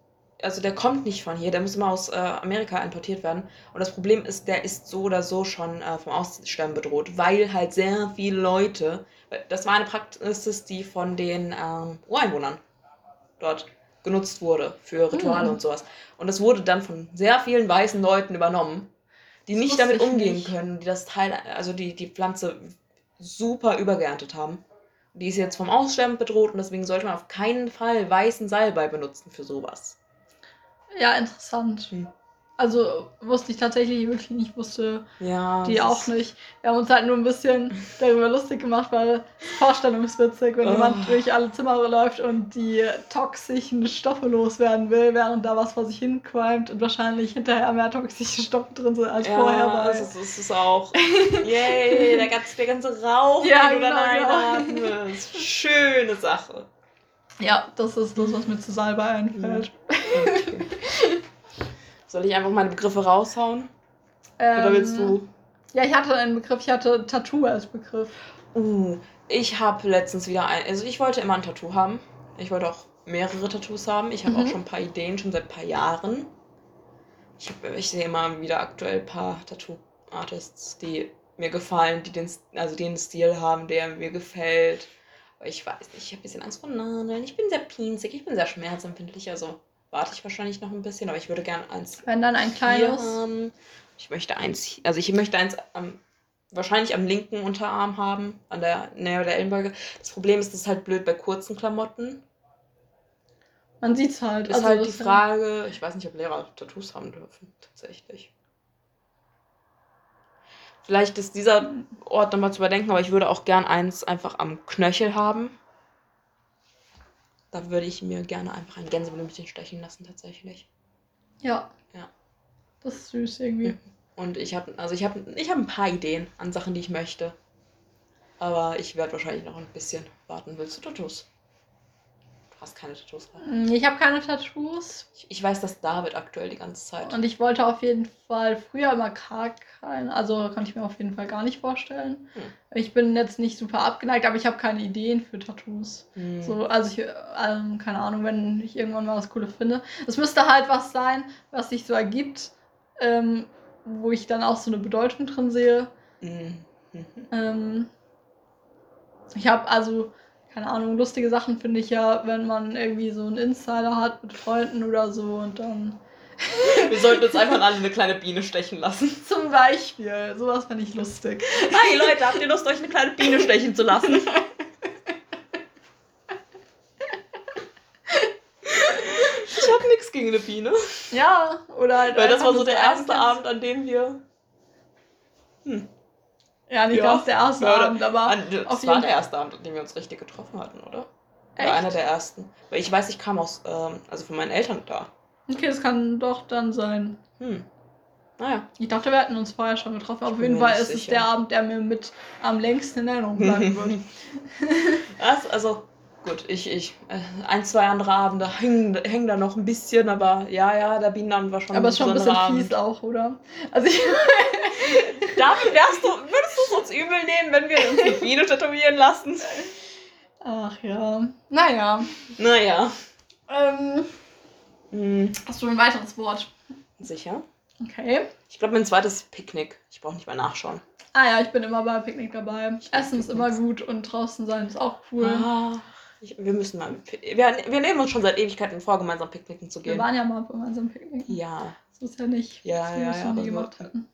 Speaker 1: Also der kommt nicht von hier, der muss immer aus äh, Amerika importiert werden. Und das Problem ist, der ist so oder so schon äh, vom Aussterben bedroht, weil halt sehr viele Leute. Das war eine Praxis, die von den ähm, Ureinwohnern dort genutzt wurde für Rituale
Speaker 2: Mhm.
Speaker 1: und sowas. Und das wurde dann von sehr vielen weißen Leuten übernommen, die
Speaker 2: Das
Speaker 1: nicht damit umgehen
Speaker 2: nicht.
Speaker 1: können, die das Teil, also die, die Pflanze super übergeerntet haben. Die ist jetzt vom Aussterben bedroht und deswegen sollte man auf keinen Fall weißen Salbei benutzen für sowas.
Speaker 2: Ja, interessant.
Speaker 1: Hm.
Speaker 2: Also wusste ich tatsächlich wirklich nicht, wusste
Speaker 1: Ja.
Speaker 2: die
Speaker 1: das
Speaker 2: auch nicht. Wir haben uns halt nur ein bisschen darüber lustig gemacht, weil vorstellungswitzig, wenn
Speaker 1: Oh.
Speaker 2: jemand durch alle Zimmer läuft und die toxischen Stoffe loswerden will, während da was vor sich hin qualmt und wahrscheinlich hinterher mehr toxische Stoffe drin sind als
Speaker 1: Ja,
Speaker 2: vorher. Weil
Speaker 1: es ist, es ist auch. Yay, der ganze, der ganze Rauch,
Speaker 2: Ja,
Speaker 1: den du dann
Speaker 2: genau, genau.
Speaker 1: einatmest. Schöne Sache.
Speaker 2: ja, das ist das, was mir zu Salbei einfällt.
Speaker 1: Okay. Soll ich einfach meine Begriffe raushauen? Oder willst
Speaker 2: Ähm,
Speaker 1: du?
Speaker 2: Ja, ich hatte einen Begriff, ich hatte Tattoo als Begriff.
Speaker 1: Uh, ich habe letztens wieder ein. Also, ich wollte immer ein Tattoo haben. Ich wollte auch mehrere Tattoos haben. Ich habe
Speaker 2: Mhm.
Speaker 1: auch schon ein paar Ideen, schon seit ein paar Jahren. Ich, hab, ich sehe immer wieder aktuell ein paar Tattoo-Artists, die mir gefallen, die den, also den Stil haben, der mir gefällt. Aber ich weiß nicht, ich habe ein bisschen Angst vor Nadeln. Ich bin sehr pinzig, ich bin sehr schmerzempfindlich, also warte ich wahrscheinlich noch ein bisschen, aber ich würde gerne eins
Speaker 2: Wenn dann ein kleines.
Speaker 1: haben. Ich möchte eins, also ich möchte eins am, wahrscheinlich am linken Unterarm haben, an der Nähe der Ellenbeuge. Das Problem ist, das ist halt blöd bei kurzen Klamotten.
Speaker 2: Man sieht's halt.
Speaker 1: Ist
Speaker 2: Also
Speaker 1: halt die Frage, ich weiß nicht, ob Lehrer Tattoos haben dürfen, tatsächlich. Vielleicht ist dieser Ort nochmal zu überdenken, aber ich würde auch gern eins einfach am Knöchel haben. Da würde ich mir gerne einfach ein Gänseblümchen stechen lassen, tatsächlich.
Speaker 2: Ja.
Speaker 1: Ja.
Speaker 2: Das ist süß irgendwie.
Speaker 1: Und ich habe also ich habe ich habe ein paar Ideen an Sachen, die ich möchte. Aber ich werde wahrscheinlich noch ein bisschen warten. Willst du Tattoos? Du hast keine Tattoos.
Speaker 2: Mm, Ich habe keine Tattoos
Speaker 1: Ich, ich weiß, dass David aktuell die ganze Zeit.
Speaker 2: und ich wollte auf jeden Fall früher immer gar keine, also kann ich mir auf jeden Fall gar nicht vorstellen.
Speaker 1: Hm.
Speaker 2: Ich bin jetzt nicht super abgeneigt, aber ich habe keine Ideen für Tattoos.
Speaker 1: Hm.
Speaker 2: So, also ich, ähm, keine Ahnung, wenn ich irgendwann mal was Cooles finde. Es müsste halt was sein, was sich so ergibt, ähm, wo ich dann auch so eine Bedeutung drin sehe.
Speaker 1: Mhm.
Speaker 2: Ähm, ich habe also, keine Ahnung, lustige Sachen finde ich ja, wenn man irgendwie so einen Insider hat mit Freunden oder so und dann
Speaker 1: Wir sollten uns einfach alle eine kleine Biene stechen lassen.
Speaker 2: zum Beispiel, sowas finde ich lustig.
Speaker 1: Hi Leute, habt ihr Lust, euch eine kleine Biene stechen zu lassen? Ich hab nichts gegen eine Biene.
Speaker 2: Ja, oder halt
Speaker 1: Weil das war so der erste Abend, an dem wir. Hm.
Speaker 2: Ja, nicht
Speaker 1: Ja.
Speaker 2: ganz der erste
Speaker 1: Ja,
Speaker 2: Abend, aber
Speaker 1: An,
Speaker 2: auf
Speaker 1: das war der erste Abend, an dem wir uns richtig getroffen hatten, oder?
Speaker 2: Echt?
Speaker 1: Oder einer der ersten. Weil ich weiß, ich kam aus, ähm, also von meinen Eltern da.
Speaker 2: Okay, das kann doch dann sein.
Speaker 1: Hm. Naja.
Speaker 2: Ich dachte, wir hätten uns vorher schon getroffen. Auf jeden Fall ist es
Speaker 1: sicher.
Speaker 2: der Abend, der mir mit am längsten in Erinnerung bleiben wird.
Speaker 1: Das, also, gut, ich, ich, äh, ein, zwei andere Abende hängen, hängen da noch ein bisschen, aber ja, ja, der Bienenabend war schon
Speaker 2: Aber es ist schon ein bisschen
Speaker 1: besonderer
Speaker 2: fies auch, oder? Also ich,
Speaker 1: David, wärst du, würdest du es uns übel nehmen, wenn wir uns eine Biene tätowieren lassen?
Speaker 2: ach ja. Naja.
Speaker 1: Naja.
Speaker 2: Ähm,
Speaker 1: Hm,
Speaker 2: hast du ein weiteres Wort?
Speaker 1: sicher.
Speaker 2: Okay.
Speaker 1: Ich glaube, mein zweites ist Picknick. Ich brauche nicht mal nachschauen.
Speaker 2: Ah ja, ich bin immer bei Picknick dabei. Essen ist immer gut und draußen sein ist auch cool.
Speaker 1: Ah, ich, wir müssen mal. Wir, wir nehmen uns schon seit Ewigkeiten vor, gemeinsam picknicken zu
Speaker 2: Wir
Speaker 1: gehen.
Speaker 2: waren ja mal bei unserem Picknick.
Speaker 1: Ja,
Speaker 2: So ist ja nicht.
Speaker 1: Ja,
Speaker 2: dass wir
Speaker 1: ja,
Speaker 2: das
Speaker 1: ja,
Speaker 2: nie
Speaker 1: so-
Speaker 2: gemacht hätten.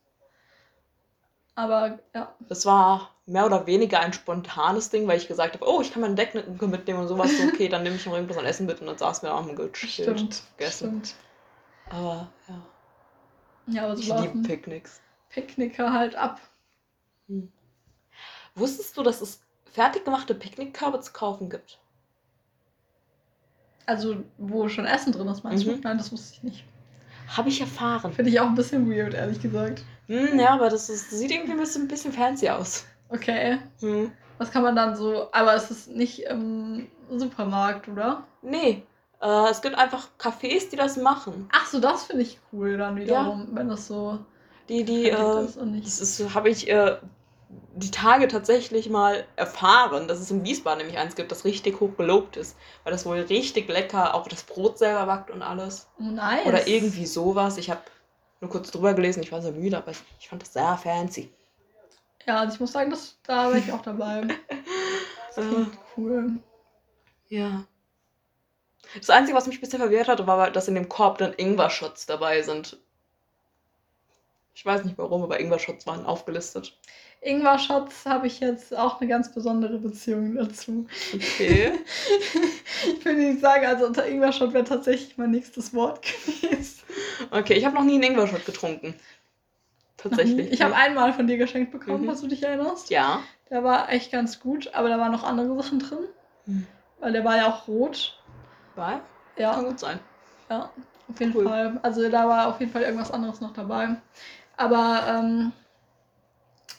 Speaker 2: Aber ja.
Speaker 1: das war mehr oder weniger ein spontanes Ding, weil ich gesagt habe, oh, ich kann meinen Decknicke mitnehmen und sowas. So, okay, dann nehme ich noch irgendwas an Essen mit und dann saßen wir auch mal gechillt. Gegessen.
Speaker 2: Stimmt.
Speaker 1: Aber ja,
Speaker 2: Ja, aber so
Speaker 1: ich liebe Picknicks.
Speaker 2: Picknicker halt ab.
Speaker 1: Wusstest du, dass es fertig gemachte Picknickkörbe zu kaufen gibt?
Speaker 2: Also, wo schon Essen drin ist, meinst
Speaker 1: Mhm.
Speaker 2: du? Nein, das wusste ich nicht.
Speaker 1: Habe ich erfahren.
Speaker 2: Finde ich auch ein bisschen weird, ehrlich gesagt.
Speaker 1: Hm, ja, aber das ist, sieht irgendwie ein bisschen, ein bisschen fancy aus.
Speaker 2: Okay.
Speaker 1: Hm.
Speaker 2: Was kann man dann so. Aber es ist nicht im Supermarkt, oder?
Speaker 1: Nee, äh, es gibt einfach Cafés, die das machen.
Speaker 2: Ach so, das finde ich cool dann wiederum, wenn das so.
Speaker 1: Die, die, äh,
Speaker 2: ist und nicht.
Speaker 1: das ist, habe ich äh, die Tage tatsächlich mal erfahren, dass es in Wiesbaden nämlich eins gibt, das richtig hoch gelobt ist. Weil das wohl richtig lecker, auch das Brot selber backt und alles.
Speaker 2: Oh, nice.
Speaker 1: Oder irgendwie sowas. Ich habe nur kurz drüber gelesen, ich war sehr müde, aber ich, fand das sehr fancy.
Speaker 2: Ja, also ich muss sagen, das, da wäre ich auch dabei. Das klingt cool.
Speaker 1: ja. Das Einzige, was mich ein bisschen verwirrt hat, war, dass in dem Korb dann Ingwer-Shots dabei sind. Ich weiß nicht warum, aber Ingwer-Shots waren aufgelistet.
Speaker 2: Ingwer-Shots habe ich jetzt auch eine ganz besondere Beziehung dazu.
Speaker 1: Okay.
Speaker 2: ich will nicht sagen, also unter Ingwer-Shot wäre tatsächlich mein nächstes Wort gewesen.
Speaker 1: Okay, ich habe noch nie einen Ingwer-Shot getrunken. Tatsächlich.
Speaker 2: Ich habe einmal von dir geschenkt bekommen,
Speaker 1: Mhm.
Speaker 2: falls du dich erinnerst.
Speaker 1: Ja.
Speaker 2: Der war echt ganz gut, aber da waren noch andere Sachen drin.
Speaker 1: Hm.
Speaker 2: Weil der war ja auch rot.
Speaker 1: War? Kann
Speaker 2: Ja,
Speaker 1: gut sein.
Speaker 2: ja, auf jeden
Speaker 1: Cool.
Speaker 2: Fall. Also da war auf jeden Fall irgendwas anderes noch dabei. Aber ähm,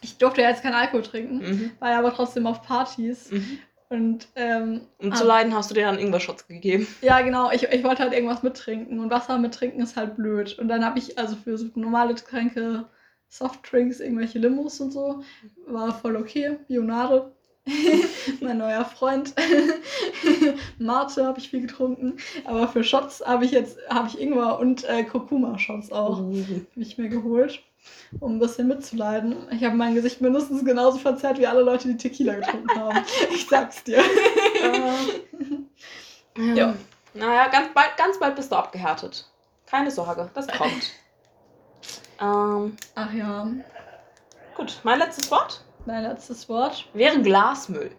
Speaker 2: ich durfte ja jetzt keinen Alkohol trinken,
Speaker 1: Mhm.
Speaker 2: war ja aber trotzdem auf Partys.
Speaker 1: Mhm.
Speaker 2: Und ähm,
Speaker 1: Um
Speaker 2: Ah.
Speaker 1: zu leiden hast du dir dann Ingwer-Shots gegeben.
Speaker 2: ja, genau, ich, ich wollte halt irgendwas mittrinken. Und Wasser mittrinken ist halt blöd. Und dann habe ich also für so normale Getränke, Softdrinks, irgendwelche Limos und so, war voll okay. Bionade. mein neuer Freund. Mate habe ich viel getrunken. Aber für Shots habe ich jetzt habe ich Ingwer und äh, Kurkuma-Shots auch. Ich mir geholt, um ein bisschen mitzuleiden. Ich habe mein Gesicht mindestens genauso verzerrt wie alle Leute, die Tequila getrunken haben. Ich sag's dir.
Speaker 1: Ja.
Speaker 2: Ja.
Speaker 1: Naja, ganz bald, ganz bald bist du abgehärtet. Keine Sorge, das kommt. ähm,
Speaker 2: Ach ja,
Speaker 1: gut, mein letztes Wort
Speaker 2: mein letztes Wort.
Speaker 1: wäre Glasmüll.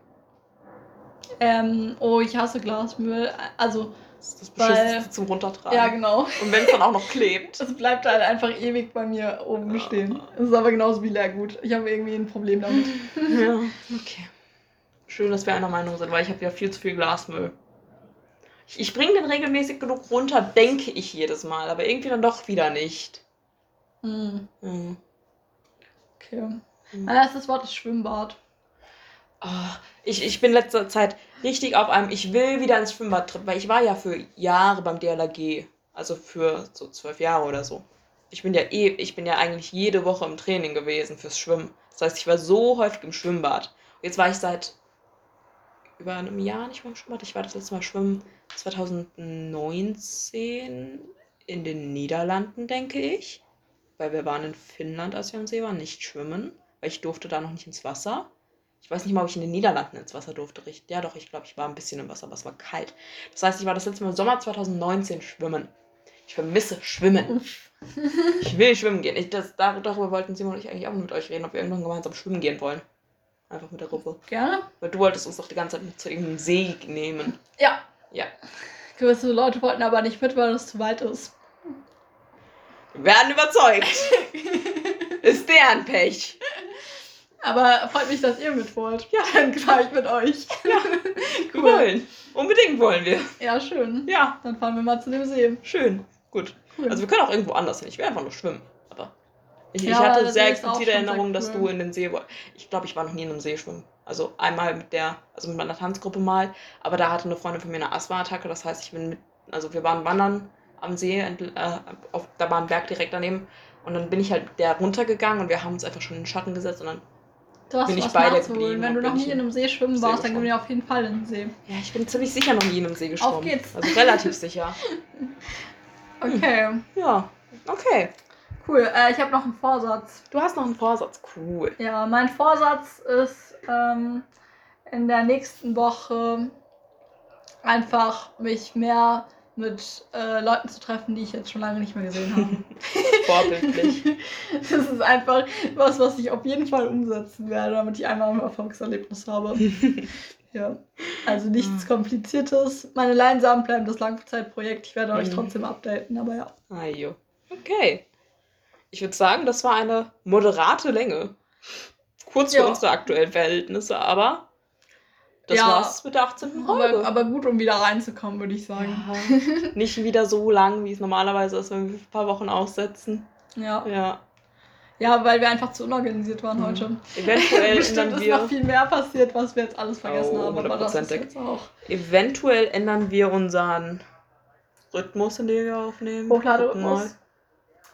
Speaker 2: Ähm, oh, ich hasse Glasmüll. Also,
Speaker 1: Das ist das
Speaker 2: Weil-
Speaker 1: zum Runtertragen.
Speaker 2: ja, genau.
Speaker 1: Und wenn es dann auch noch klebt.
Speaker 2: Das bleibt halt einfach ewig bei mir oben stehen. Das ist aber genauso wie Leergut. Ich habe irgendwie ein Problem damit.
Speaker 1: ja, okay. Schön, dass wir einer Meinung sind, weil ich habe ja viel zu viel Glasmüll. Ich, ich bringe den regelmäßig genug runter, denke ich jedes Mal, aber irgendwie dann doch wieder nicht.
Speaker 2: Hm,
Speaker 1: Hm.
Speaker 2: okay. Mein letztes Wort ist Schwimmbad.
Speaker 1: Ah, ich, ich bin letzter Zeit richtig auf einem, ich will wieder ins Schwimmbad, trip, weil ich war ja für Jahre beim DLRG. Also für so zwölf Jahre oder so. Ich bin ja eh, ich bin ja eigentlich jede Woche im Training gewesen fürs Schwimmen. Das heißt, ich war so häufig im Schwimmbad. Und jetzt war ich seit über einem Jahr nicht mehr im Schwimmbad. Ich war das letzte Mal schwimmen 2019 in den Niederlanden, denke ich. Weil wir waren in Finnland, als wir am See waren, nicht schwimmen. Weil ich durfte da noch nicht ins Wasser. Ich weiß nicht mal, ob ich in den Niederlanden ins Wasser durfte. Ja, doch, ich glaube, ich war ein bisschen im Wasser, aber es war kalt. Das heißt, ich war das letzte Mal im Sommer 2019 schwimmen. Ich vermisse Schwimmen. Ich will schwimmen gehen. Ich, das, dar- darüber wollten Simon und ich eigentlich auch mit euch reden, ob wir irgendwann gemeinsam schwimmen gehen wollen. Einfach mit der Gruppe.
Speaker 2: Gerne?
Speaker 1: Weil du wolltest uns doch die ganze Zeit mit zu irgendeinem See nehmen.
Speaker 2: Ja.
Speaker 1: Ja.
Speaker 2: Gewisse Leute wollten aber nicht mit, weil es zu weit ist.
Speaker 1: Wir werden überzeugt. Ist deren Pech.
Speaker 2: Aber freut mich, dass ihr mit wollt. Ja, dann fahre ich mit euch.
Speaker 1: Wir wollen. Unbedingt wollen wir.
Speaker 2: Ja, schön.
Speaker 1: Ja,
Speaker 2: Dann fahren wir mal zu dem See.
Speaker 1: schön. Gut.
Speaker 2: Cool.
Speaker 1: Also wir können auch irgendwo anders hin. Ich will einfach nur schwimmen. Aber ich, ich
Speaker 2: Ja,
Speaker 1: hatte
Speaker 2: das
Speaker 1: sehr explizite
Speaker 2: schon sehr
Speaker 1: Erinnerung, dass
Speaker 2: cool.
Speaker 1: du in den See wolltest. Ich glaube, ich war noch nie in einem See schwimmen. Also einmal mit der, also mit meiner Tanzgruppe mal, aber da hatte eine Freundin von mir eine Asthma-Attacke. Das heißt, ich bin mit, also wir waren wandern am See, äh, auf, da war ein Berg direkt daneben. Und dann bin ich halt der runtergegangen und wir haben uns einfach schon in den Schatten gesetzt und dann,
Speaker 2: Du hast
Speaker 1: bin ich
Speaker 2: was
Speaker 1: bei dir
Speaker 2: nachzuholen. Wenn du noch nie in einem See schwimmen
Speaker 1: See
Speaker 2: warst, dann gehen wir auf jeden Fall in den See.
Speaker 1: ja, ich bin ziemlich sicher noch nie in einem See geschwommen.
Speaker 2: geht's.
Speaker 1: Also relativ sicher.
Speaker 2: Okay,
Speaker 1: Ja, okay.
Speaker 2: cool. Äh, ich habe noch einen Vorsatz.
Speaker 1: Du hast noch einen Vorsatz. Cool.
Speaker 2: Ja, mein Vorsatz ist, ähm, in der nächsten Woche einfach mich mehr mit äh, Leuten zu treffen, die ich jetzt schon lange nicht mehr gesehen habe.
Speaker 1: Vorbildlich.
Speaker 2: Das ist einfach was, was ich auf jeden Fall umsetzen werde, damit ich einmal ein Erfolgserlebnis habe. Ja, also nichts Kompliziertes. Meine Leinsamen bleiben das Langzeitprojekt. Ich werde euch
Speaker 1: Mhm.
Speaker 2: trotzdem updaten, aber ja.
Speaker 1: Ajo. Okay. Ich würde sagen, das war eine moderate Länge. Kurz für
Speaker 2: Ja.
Speaker 1: unsere aktuellen Verhältnisse, aber das
Speaker 2: Ja.
Speaker 1: war's mit der 18. Folge.
Speaker 2: Aber, aber gut, um wieder reinzukommen, würde ich sagen.
Speaker 1: ja, nicht wieder so lang, wie es normalerweise ist, wenn wir ein paar Wochen aussetzen.
Speaker 2: Ja.
Speaker 1: Ja.
Speaker 2: Ja, weil wir einfach zu unorganisiert waren
Speaker 1: Mhm.
Speaker 2: heute.
Speaker 1: Eventuell
Speaker 2: Bestimmt
Speaker 1: ändern
Speaker 2: ist
Speaker 1: wir.
Speaker 2: noch viel mehr passiert, was wir jetzt alles vergessen
Speaker 1: Oh,
Speaker 2: haben, aber das ist jetzt auch.
Speaker 1: Eventuell ändern wir unseren Rhythmus, in dem wir aufnehmen.
Speaker 2: Hochladerhythmus.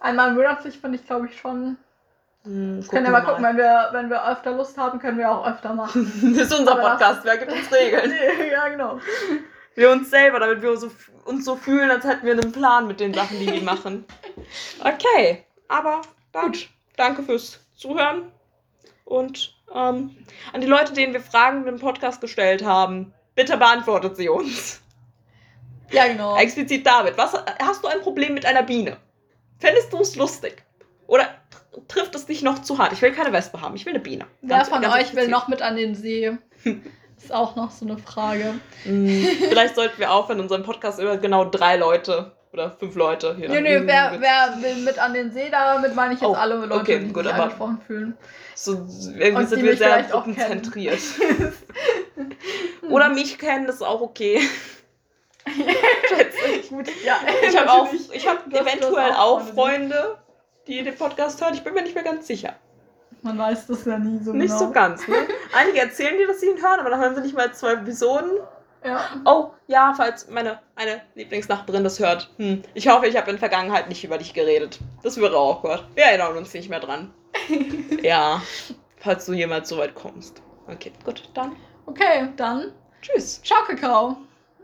Speaker 2: Einmal monatlich finde ich, glaube ich, schon.
Speaker 1: Hm,
Speaker 2: Können wir mal gucken, wenn wir, wenn wir öfter Lust haben, können wir auch öfter machen.
Speaker 1: das ist unser
Speaker 2: Aber
Speaker 1: Podcast, wer gibt uns Regeln?
Speaker 2: ja, genau.
Speaker 1: Wir uns selber, damit wir so, uns so fühlen, als hätten wir einen Plan mit den Sachen, die wir machen. Okay, aber dann danke fürs Zuhören und ähm, an die Leute, denen wir Fragen im Podcast gestellt haben, bitte beantwortet sie uns.
Speaker 2: Ja, genau.
Speaker 1: Explizit David, was hast du ein Problem mit einer Biene? Fändest du es lustig? Oder trifft es dich noch zu hart. Ich will keine Wespe haben, ich will eine Biene.
Speaker 2: Wer
Speaker 1: Ganz-
Speaker 2: von
Speaker 1: ganz
Speaker 2: euch will noch mit an den See? Ist auch noch so eine Frage.
Speaker 1: Hm, Vielleicht sollten wir aufhören, unseren Podcast über genau drei Leute oder fünf Leute hier.
Speaker 2: Nö, nö, wer, wer will mit an den See? Damit meine ich jetzt
Speaker 1: Oh,
Speaker 2: alle Leute,
Speaker 1: okay,
Speaker 2: die
Speaker 1: gut,
Speaker 2: sich angesprochen fühlen.
Speaker 1: So, irgendwie
Speaker 2: Und
Speaker 1: sind wir sehr gruppenzentriert. Oder mich kennen, das ist auch okay. Schätze.
Speaker 2: Gut, ja,
Speaker 1: Ich habe auch, ich habe eventuell auch
Speaker 2: auch
Speaker 1: Freunde, die den Podcast hören. Ich bin mir nicht mehr ganz sicher.
Speaker 2: Man weiß das ja nie so
Speaker 1: Nicht
Speaker 2: genau.
Speaker 1: so ganz, ne? Einige erzählen dir, dass sie ihn hören, aber dann hören sie nicht mal zwei Episoden.
Speaker 2: Ja.
Speaker 1: Oh, ja, falls meine eine Lieblingsnachbarin das hört. Hm. Ich hoffe, ich habe in der Vergangenheit nicht über dich geredet. Das wäre auch gut. Wir erinnern uns nicht mehr dran. ja, falls du jemals so weit kommst. Okay, gut, dann
Speaker 2: Okay, dann
Speaker 1: tschüss.
Speaker 2: ciao, Kakao.